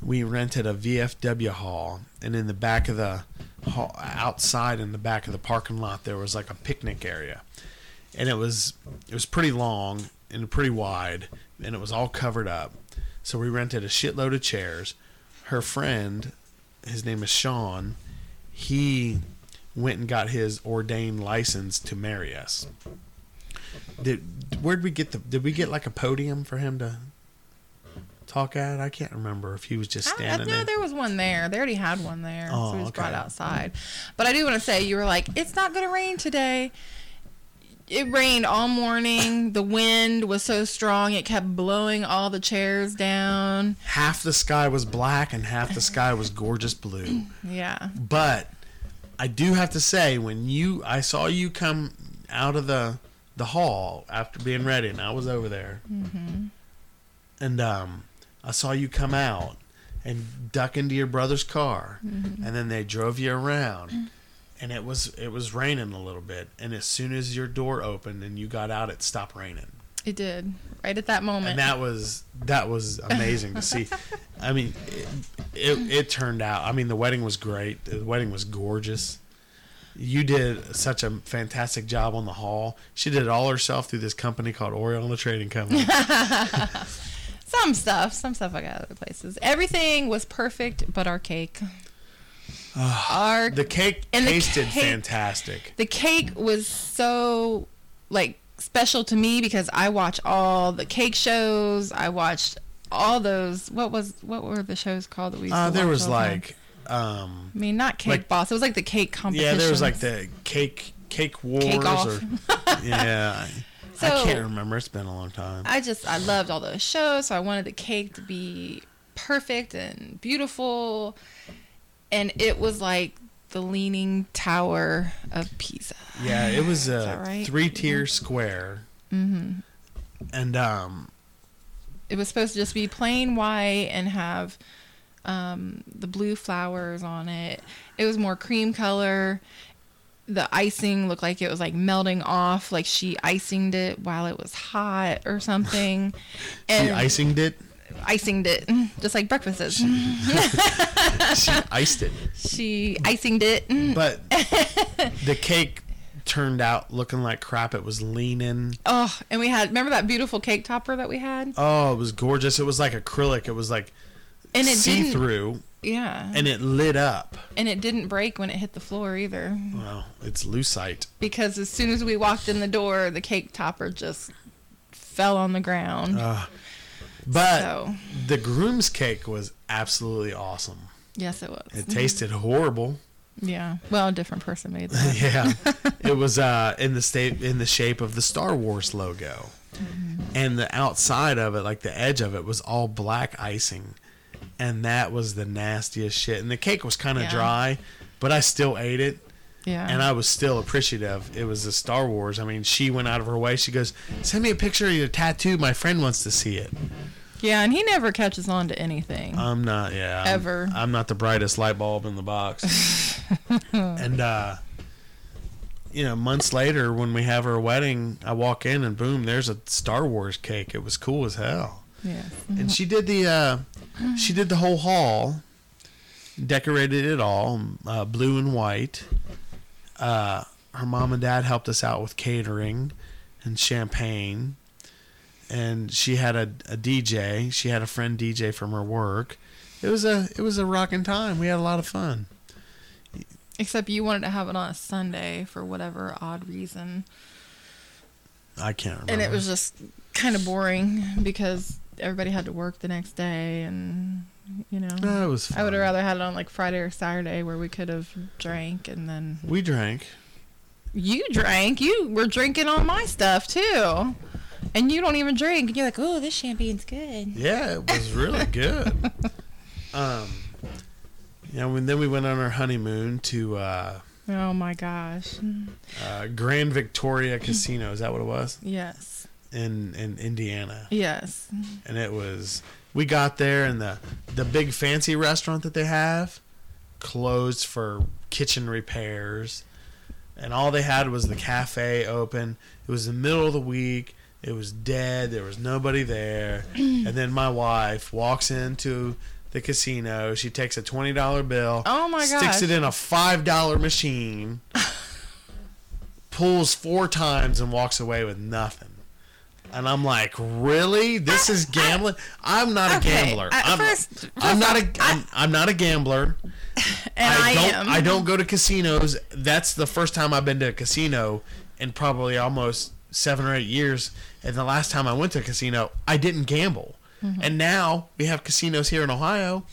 we rented a VFW hall, and in the back of the hall, outside in the back of the parking lot, there was like a picnic area, and it was it was pretty long and pretty wide, and it was all covered up. So we rented a shitload of chairs. Her friend, his name is Sean, he went and got his ordained license to marry us. Did where'd we get the? Did we get like a podium for him to talk at? I can't remember if he was just I, I standing know there. there was one there. They already had one there, Oh, so we just brought okay. outside. But I do want to say, you were like, "It's not going to rain today." It rained all morning. The wind was so strong it kept blowing all the chairs down. Half the sky was black and half the sky was gorgeous blue. Yeah. But I do have to say, when you I saw you come out of the the hall after being ready, and I was over there, and um, I saw you come out and duck into your brother's car, and then they drove you around, and it was it was raining a little bit, and as soon as your door opened and you got out, it stopped raining, It did. Right at that moment. and that was that was amazing to see. I mean, it, it it turned out. I mean, the wedding was great. The wedding was gorgeous. You did such a fantastic job on the hall. She did it all herself through this company called Oriental Trading Company. some stuff. Some stuff I got other places. Everything was perfect but our cake. Our The cake And the tasted cake- fantastic. the cake was so like special to me because I watch all the cake shows. I watched all those. What was what were the shows called that we? Used Uh, there was the like, um, I mean, not cake like- boss. It was like the cake competition. yeah, there was like the cake cake wars off. or yeah. I, I can't remember. It's been a long time. I just I loved all those shows, so I wanted the cake to be perfect and beautiful, and it was like the leaning tower of Pisa. Yeah, it was a right? three tier square, hmm and um, It was supposed to just be plain white and have um, the blue flowers on it. It was more cream color. The icing looked like it was like melting off, like she icinged it while it was hot or something. she And icinged it. Icinged it, just like breakfast is. She iced it, She icinged it. but the cake turned out looking like crap. It was leaning. Oh, and we had remember that beautiful cake topper that we had, Oh, it was gorgeous. It was like acrylic. It was like and it see through, Yeah, and it lit up. and it didn't break when it hit the floor either, Well, it's lucite. because as soon as we walked in the door, the cake topper just fell on the ground. Uh, but so the groom's cake was absolutely awesome. yes, it was. It tasted horrible. yeah, well, a different person made that. yeah, it was uh, in the state in the shape of the Star Wars logo, and the outside of it, like the edge of it, was all black icing, and that was the nastiest shit. And the cake was kind of Yeah. dry, but I still ate it, Yeah, and I was still appreciative. It was the Star Wars. I mean, she went out of her way. She goes, "Send me a picture of your tattoo. My friend wants to see it." yeah, and he never catches on to anything. I'm not, yeah, I'm- Ever. I'm, not the brightest light bulb in the box. and uh, you know, months later, when we have our wedding, I walk in and boom, there's a Star Wars cake. It was cool as hell. yeah, And she did the, uh, she did the whole hall, decorated it all, uh, blue and white. Uh, her mom and dad helped us out with catering and champagne. And she had a, a DJ. She had a friend DJ from her work. It was a it was a rocking time. We had a lot of fun. except you wanted to have it on a Sunday for whatever odd reason. I can't remember. and it was just kind of boring because everybody had to work the next day and you know No, it was. Fun. i would have rather had it on like friday or saturday where we could have drank and then We drank. you drank you were drinking on my stuff too and you don't even drink and you're like oh this champagne's good Yeah, it was really good. um, yeah. When then we went on our honeymoon to uh, oh my gosh uh, Grand Victoria Casino. Is that what it was yes in in Indiana? yes And it was. We got there, and the the big fancy restaurant that they have closed for kitchen repairs, and all they had was the cafe open. It was the middle of the week. It was dead. There was nobody there. and then my wife walks into the casino. She takes a twenty dollar bill. Oh my god Sticks gosh. it in a five dollar machine. pulls four times and walks away with nothing. And I'm like, really? This is gambling? I'm not a gambler. at I'm, first- I'm not a. I'm, I'm not a gambler. and i, don't. am I don't go to casinos. That's the first time I've been to a casino in probably almost seven or eight years. And the last time I went to a casino, I didn't gamble. Mm-hmm. And now we have casinos here in Ohio.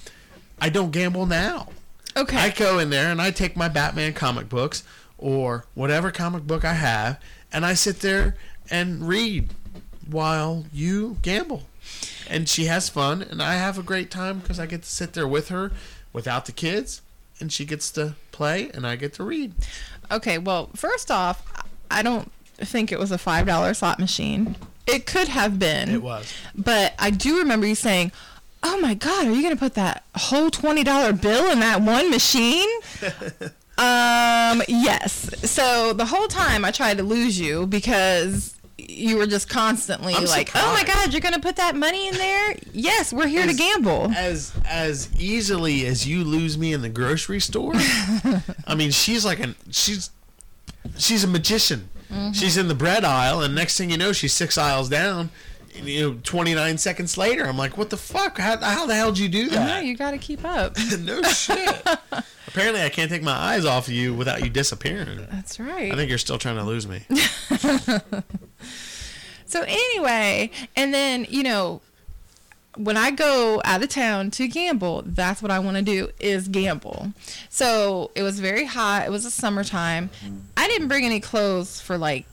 I don't gamble now. okay I go in there and I take my Batman comic books or whatever comic book I have, and I sit there and read while you gamble. And she has fun, and I have a great time because I get to sit there with her without the kids, and she gets to play, and I get to read. Okay, well, first off, I don't think it was a five dollar slot machine. It could have been. It was. But I do remember you saying, "Oh my God, are you going to put that whole twenty dollar bill in that one machine?" um, yes. So the whole time I tried to lose you because you were just constantly I'm like, "Oh my. God, you're going to put that money in there?" yes, we're here to gamble. As as easily as you lose me in the grocery store. I mean, she's like an she's she's a magician. Mm-hmm. She's in the bread aisle, and next thing you know, she's six aisles down. You know, 29 seconds later, I'm like, "What the fuck? How, how the hell did you do No, that?" you got to keep up. no shit. Apparently, I can't take my eyes off of you without you disappearing. That's right. I think you're still trying to lose me. So anyway, and then you know, when I go out of town to gamble, that's what I want to do is gamble. So it was very hot. It was a summertime. I didn't bring any clothes for like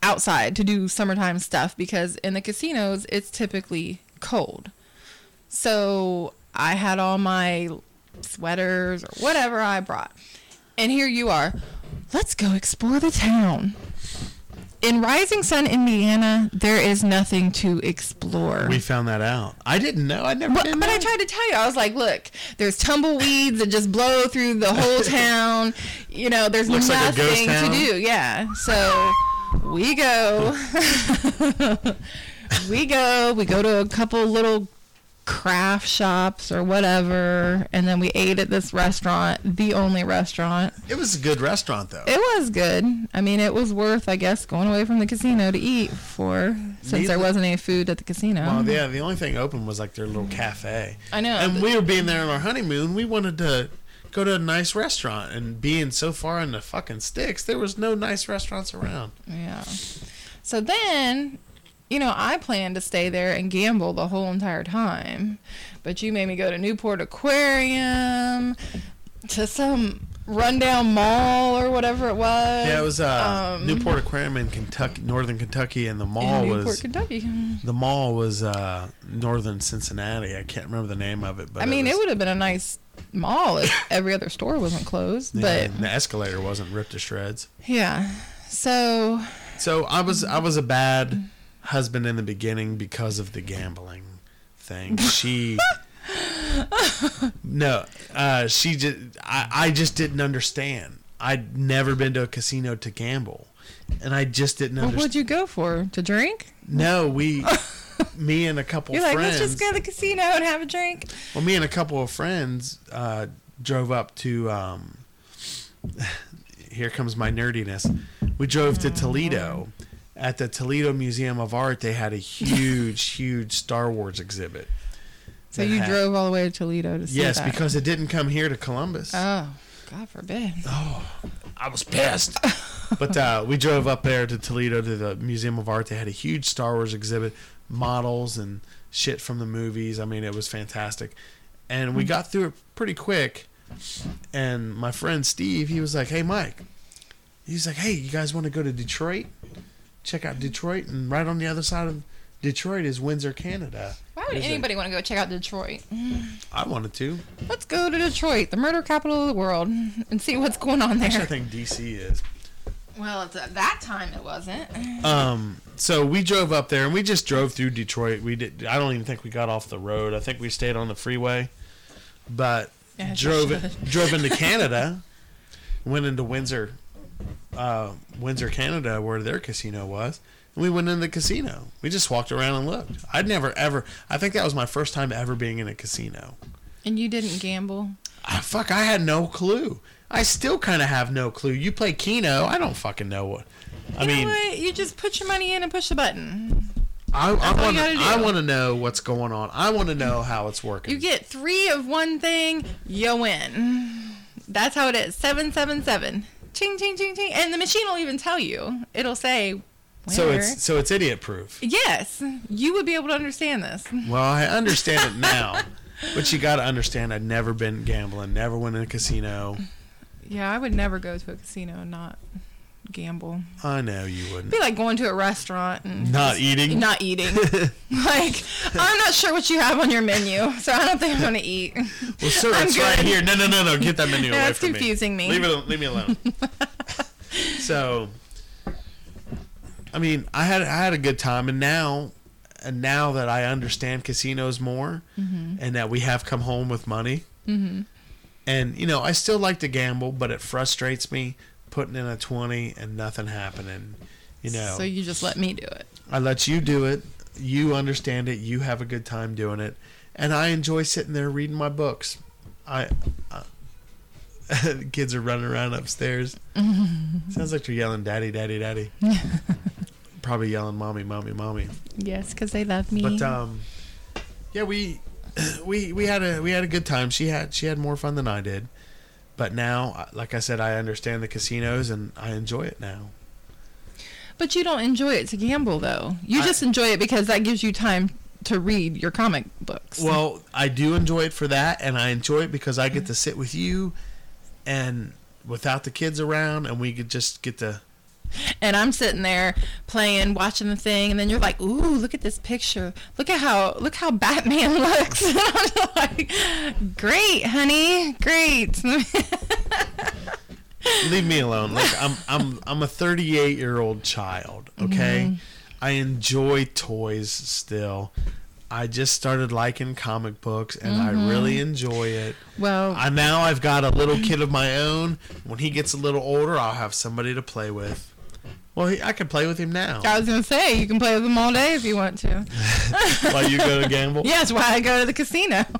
outside to do summertime stuff because in the casinos it's typically cold. So I had all my sweaters or whatever I brought. And here you are. Let's go explore the town. In Rising Sun, Indiana, there is nothing to explore. We found that out. I didn't know. I never But, did. but I tried to tell you, I was like, look, there's tumbleweeds that just blow through the whole town. You know, there's Looks like nothing town. to do. Yeah. So we go. we go. We go to a couple little craft shops or whatever. And then we ate at this restaurant, the only restaurant. It was a good restaurant, though. It was good. I mean, it was worth, I guess, going away from the casino to eat for, since there wasn't any food at the casino. Well, yeah, the only thing open was like their little cafe. I know. And we were being there on our honeymoon. We wanted to go to a nice restaurant, and being so far in the fucking sticks, there was no nice restaurants around. Yeah. So then, you know, I planned to stay there and gamble the whole entire time. But you made me go to Newport Aquarium, to some rundown mall or whatever it was. Yeah, it was uh, Um, Newport Aquarium in Kentucky, northern Kentucky, and the in mall Newport, was Kentucky. the mall was uh, northern Cincinnati. I can't remember the name of it, but I mean, it, was, would have been a nice mall if every other store wasn't closed. yeah, But and the escalator wasn't ripped to shreds. yeah. So So I was I was a bad husband in the beginning because of the gambling thing. She no, uh, she just I, I just didn't understand. I'd never been to a casino to gamble, and I just didn't what understand. would you go for? To drink? No, we, me and a couple You're like, friends. let's just go to the casino and have a drink. Well, me and a couple of friends uh, drove up to. Um, here comes my nerdiness. We drove to Toledo. At the Toledo Museum of Art, they had a huge, huge Star Wars exhibit. So you had- drove all the way to Toledo to see Yes, that. because it didn't come here to Columbus. Oh, God forbid. Oh, I was pissed. but uh, we drove up there to Toledo to the Museum of Art. They had a huge Star Wars exhibit, models and shit from the movies. I mean, it was fantastic. And we got through it pretty quick. And my friend Steve, he was like, "Hey, Mike," he's like, "Hey, you guys want to go to Detroit? Check out Detroit, and right on the other side of Detroit is Windsor, Canada." Why would There's a- anybody want to go check out Detroit? I wanted to. Let's go to Detroit, the murder capital of the world, and see what's going on there. Actually, I think DC is. Well, it's at that time it wasn't. Um, so we drove up there and we just drove through Detroit. We did. I don't even think we got off the road. I think we stayed on the freeway, but Yeah, drove it, drove into Canada, went into Windsor, uh, Windsor, Canada, where their casino was. And we went in the casino. We just walked around and looked. I'd never ever. I think that was my first time ever being in a casino. And you didn't gamble. Ah, fuck, I had no clue. I still kind of have no clue. You play Keno. I don't fucking know what. I you mean, what? You just put your money in and push the button. I, I want to. gotta do. I want to know what's going on. I want to know how it's working. You get three of one thing, you win. That's how it is. Seven, seven, seven. Ching, ching, ching, ching. And the machine will even tell you. It'll say. so it's so it's idiot proof. Yes, you would be able to understand this. Well, I understand it now, but you got to understand. I've never been gambling. Never went in a casino. Yeah, I would never go to a casino and not gamble. I know you It'd wouldn't. be like going to a restaurant and Not eating? Not eating. like I'm not sure what you have on your menu, so I don't think I'm gonna eat. Well, sir, I'm it's right here. No, no, no, no. Get that menu No, away from confusing me. Leave it. Leave me alone. so, I mean, I had I had a good time, and now, and now that I understand casinos more, mm-hmm. and that we have come home with money, mm-hmm. and you know, I still like to gamble, but it frustrates me putting in a twenty and nothing happening. You know, So you just let me do it. I let you do it. You understand it. You have a good time doing it, and I enjoy sitting there reading my books. I, I the kids are running around upstairs. Sounds like they're yelling, "Daddy, daddy, daddy." Probably yelling, "Mommy, mommy, mommy." Yes, because they love me. But um, yeah, we we we had a we had a good time. She had she had more fun than I did. But now, uh, like I said, I understand the casinos and I enjoy it now. But you don't enjoy it to gamble, though. You I- just enjoy it because that gives you time to read your comic books. Well, I do enjoy it for that, and I enjoy it because I get to sit with you, and without the kids around, and we could just get to. and I'm sitting there playing, watching the thing, and then you're like, "Ooh, look at this picture! Look at how look how Batman looks!" And I'm like, "Great, honey, great." Leave me alone. Look, I'm I'm I'm a 38 year old child. Okay, mm-hmm. I enjoy toys still. I just started liking comic books, and I mm-hmm. really enjoy it. well, I now I've got a little kid of my own. When he gets a little older, I'll have somebody to play with. Well, he, I can play with him now. I was gonna say you can play with him all day if you want to. While you go to gamble. Yes, that's why I go to the casino.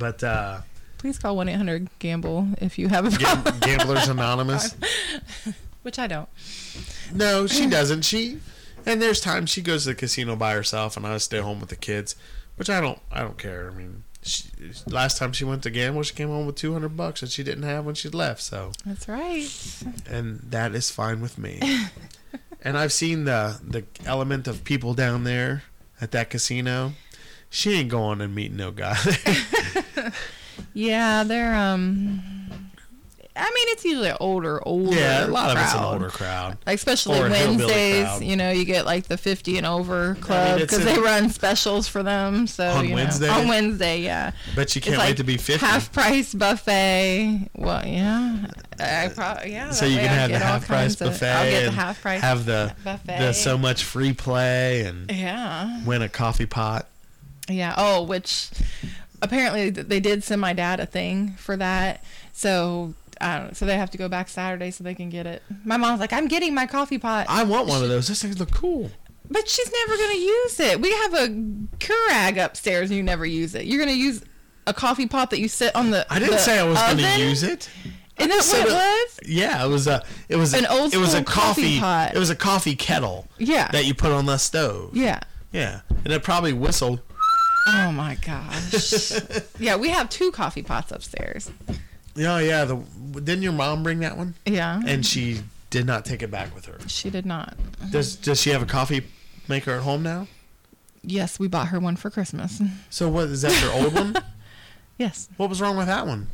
But uh, Please call one eight hundred gamble if you have a Gam- problem, Gamblers Anonymous. which I don't. No, she doesn't. She and there's times she goes to the casino by herself, and I stay home with the kids, which I don't. I don't care. I mean, she, last time she went to gamble, she came home with two hundred bucks that she didn't have when she left. So, That's right. and that is fine with me. and I've seen the the element of people down there at that casino. She ain't going and meeting no guy. Yeah, they're um. I mean, it's usually an older, older. yeah, a lot of it's an older crowd. Like especially Or Wednesdays, you know, you get like the 50 and over club because in- they run specials for them. So On you know, Wednesday? on Wednesday, yeah, Bet you can't it's like wait to be fifty. half price buffet. Well, yeah, I probably yeah. so you can have the half price of- buffet. I'll get the and half price Have the buffet. the so much free play and yeah, win a coffee pot. yeah. Oh, which apparently they did send my dad a thing for that. So. I don't know, so they have to go back Saturday so they can get it. My mom's like, I'm getting my coffee pot. I want one of those. Those things look cool. But she's never going to use it. We have a Keurig upstairs and you never use it. You're going to use a coffee pot that you sit on the I didn't the say I was going to use it. Isn't that what it was? Yeah, it was a it was An old it was a coffee coffee, pot. It was a coffee kettle Yeah. that you put on the stove. yeah. Yeah, and it probably whistled. Oh my gosh. yeah, we have two coffee pots upstairs. Yeah, yeah. The didn't your mom bring that one? Yeah. And she did not take it back with her. she did not. Does does she have a coffee maker at home now? Yes, we bought her one for Christmas. So what is that your old one? Yes. What was wrong with that one?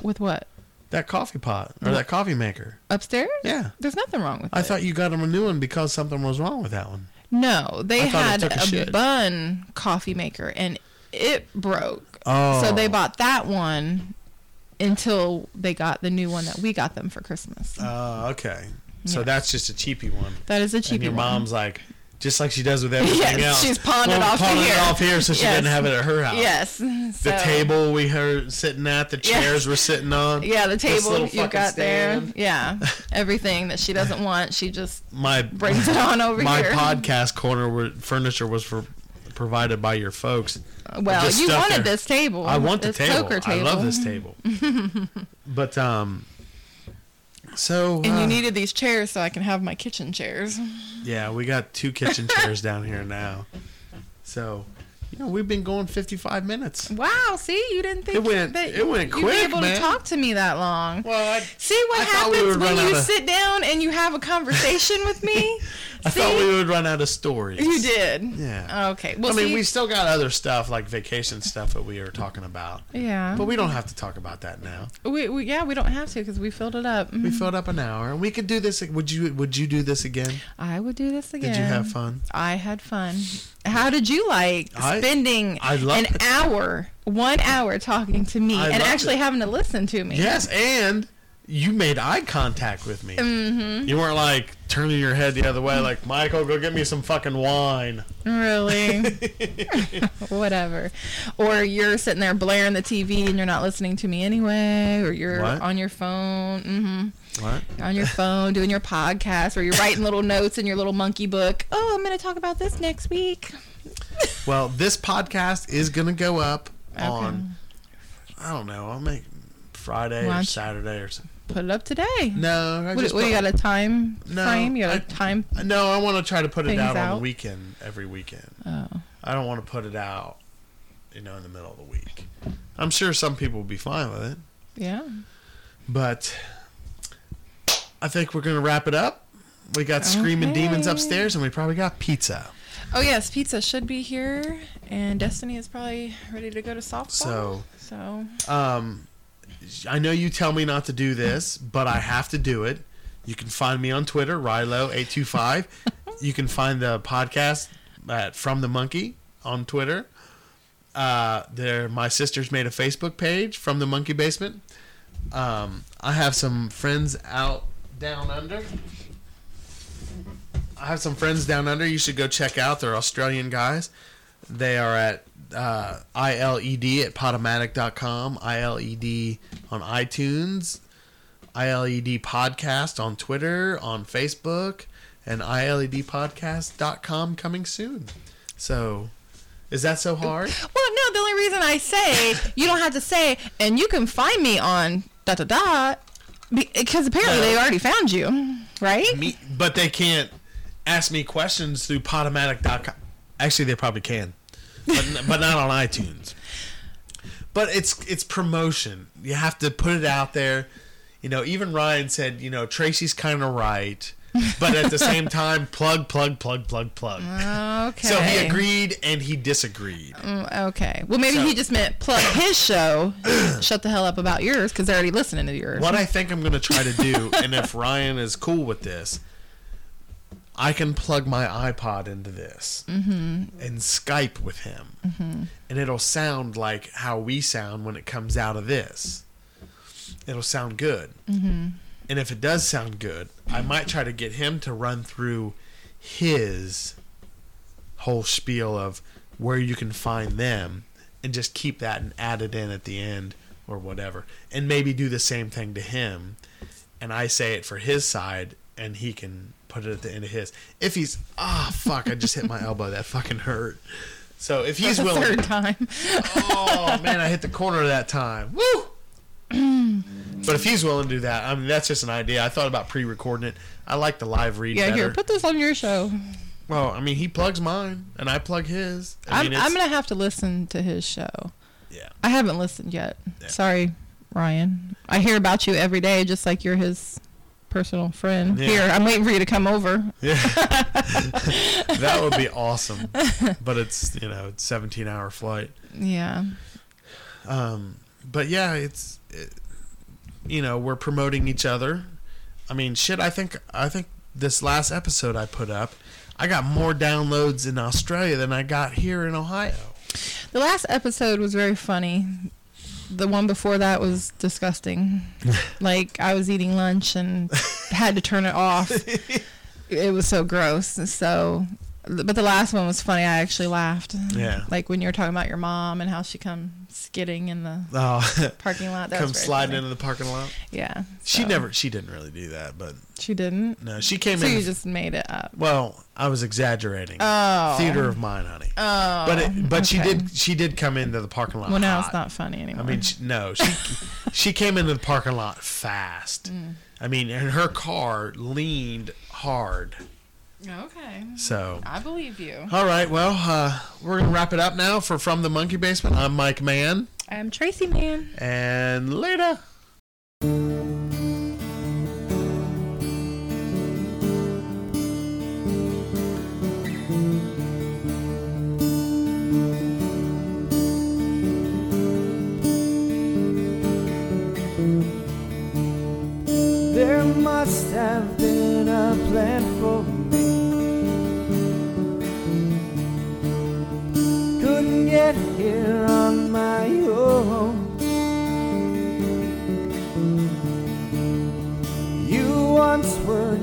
With what? That coffee pot or that coffee maker? Upstairs? Yeah. There's nothing wrong with I it. thought you got them a new one because something was wrong with that one. No, they I thought it had took a a, shit. Bunn coffee maker and it broke. Oh. So they bought that one until they got the new one that we got them for Christmas. Oh, okay. So Yeah. that's just a cheapy one. that is a cheapy and your one. mom's like, just like she does with everything Yes, else. she's pawned it well, off pawned here. it off here so she Yes. didn't have it at her house. Yes. The table we heard sitting at, the Yes. chairs we're sitting on. Yeah, the table you got there. Yeah. Everything that she doesn't want, she just My brings it on over my here. My podcast corner where furniture was for, provided by your folks. well, you wanted there. this table. I want the This table. poker I love this table. but um, so And uh, you needed these chairs so I can have my kitchen chairs. yeah, we got two kitchen chairs down here now. So, you know, we've been going 55 minutes. Wow, see, you didn't think It went- that it went you'd quick, be able man. to talk to me that long. Well, I, See what I thought we happens when you of- sit down and you have a conversation with me? I See? thought we would run out of stories. You did. Yeah. Okay. Well, I mean, see, we still got other stuff like vacation stuff that we were talking about, yeah. but we don't have to talk about that now. We, we yeah, we don't have to because we filled it up. We mm-hmm. filled up an hour, and we could do this. Would you? Would you do this again? I would do this again. Did you have fun? I had fun. How did you like I- spending an it. hour, one hour talking to me I and actually it. having to listen to me? Yes, and you made eye contact with me. Mm-hmm. You weren't like turning your head the other way, like Michael, go get me some fucking wine. Really? Whatever. Or you're sitting there blaring the TV and you're not listening to me anyway, or you're What? on your phone. hmm What? on your phone doing your podcast or you're writing little notes in your little monkey book. Oh, I'm going to talk about this next week. Well, this podcast is gonna go up on. I don't know. I'll make Friday or Saturday or something. Put it up today. No, I What, just what you got a time No, frame? You got a I- time? No, I want to try to put it Things out, on the weekend every weekend. Oh, I don't want to put it out, you know, in the middle of the week. I'm sure some people will be fine with it, yeah. but I think we're gonna wrap it up. We got screaming demons upstairs, and we probably got pizza. Oh yes, pizza should be here, and Destiny is probably ready to go to softball. So, so um, I know you tell me not to do this, but I have to do it. You can find me on Twitter, Rilo825. you can find the podcast at From the Monkey on Twitter. Uh, there, my sister's made a Facebook page from the Monkey Basement. Um, I have some friends out down under. I have some friends down under. You should go check out. They're Australian guys. They are at uh, ILED at podomatic.com, ILED on iTunes, ILED podcast on Twitter, on Facebook, and E ILEDpodcast.com coming soon. So, is that so hard? well, no. The only reason I say you don't have to say, and you can find me on da da da, because apparently they already found you, right? Me, but they can't ask me questions through podomatic.com. Actually, they probably can, but, but not on iTunes. But it's it's promotion. You have to put it out there. You know, even Ryan said, you know, Tracy's kind of right, but at the same time, plug, plug, plug, plug, plug. Okay. So he agreed and he disagreed. Mm, Okay. Well, maybe So- he just meant plug his show. shut the hell up about yours because they're already listening to yours. What I think I'm going to try to do, and if Ryan is cool with this, I can plug my iPod into this mm-hmm. and Skype with him, mm-hmm. and it'll sound like how we sound when it comes out of this. It'll sound good, mm-hmm. and if it does sound good, I might try to get him to run through his whole spiel of where you can find them, and just keep that and add it in at the end or whatever, and maybe do the same thing to him, and I say it for his side, and he can put it at the end of his. If he's ah fuck, I just hit my elbow. That fucking hurt. So if he's willing, third time. oh man, I hit the corner that time. Woo! but if he's willing to do that, I mean that's just an idea. I thought about pre-recording it. I like the live read yeah, better. here, put this on your show. well, I mean he plugs mine and I plug his. I I'm gonna have to listen to his show. yeah. I haven't listened yet. Yeah. Sorry, Ryan. I hear about you every day, just like you're his personal friend. Yeah. Here, I'm waiting for you to come over. Yeah. that would be awesome. But it's you know it's 17 hour flight. Yeah. Um, but yeah, it's it, you know we're promoting each other. I mean, shit. I think I think this last episode I put up, I got more downloads in Australia than I got here in Ohio. The last episode was very funny. The one before that was disgusting. like I was eating lunch and had to turn it off. It was so gross. So, but the last one was funny. I actually laughed. Yeah. Like when you were talking about your mom and how she come skidding in the Oh, parking lot. That come sliding funny. into the parking lot. Yeah. She never. She didn't really do that, but She didn't. no, she came So in. you just made it up. well, I was exaggerating. Oh. Theater of mine, honey. Oh. but it, but she did she did come into the parking lot. Well, now hot. it's not funny anymore. I mean, she, no, she she came into the parking lot fast. Mm. I mean, and her car leaned hard. Okay. So, I believe you. all right, well, uh, we're gonna wrap it up now for from the Monkey Basement. I'm Mike Mann, I'm Tracy Mann. and later.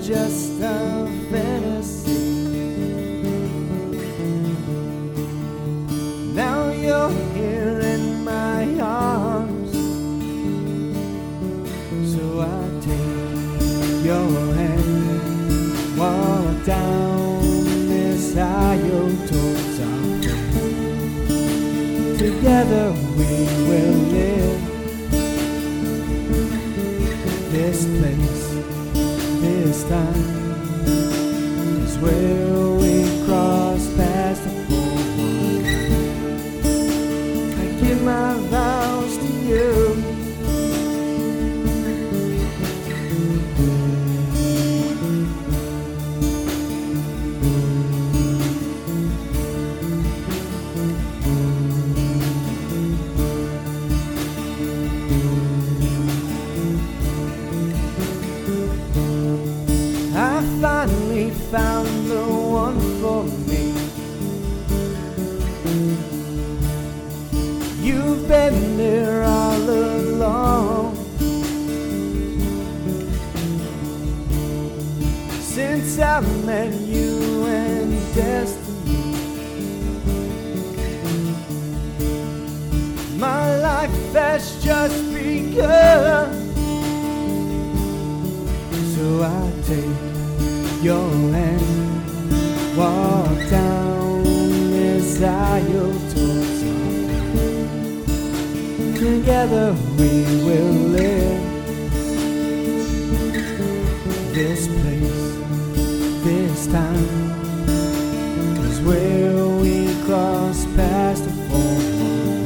Just your hand, walk down this aisle towards. Together we will live this place, this time is where we cross past the form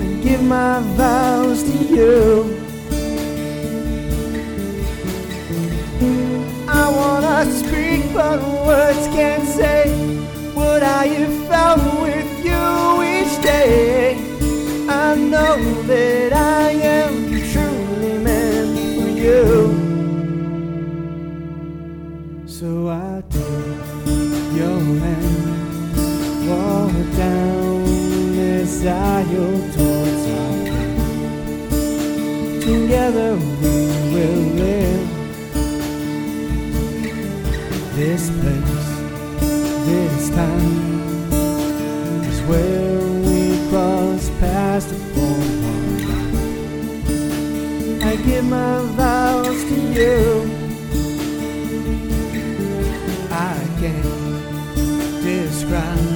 and give my vows to you. But words can't say what I have found with you each day. I know that I am truly meant for you. So I take your hand, walk down this aisle towards our. Together this place, this time is where we cross past the form. I give my vows to you. I can't describe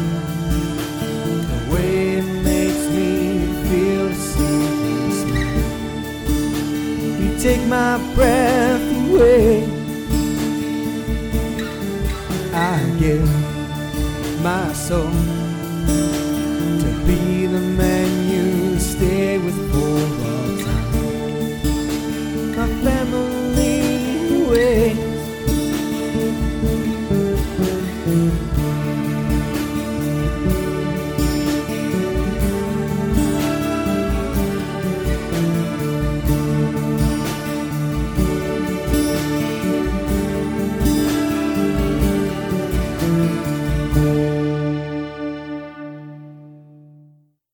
the way it makes me feel to see you smile. You take my breath away. My soul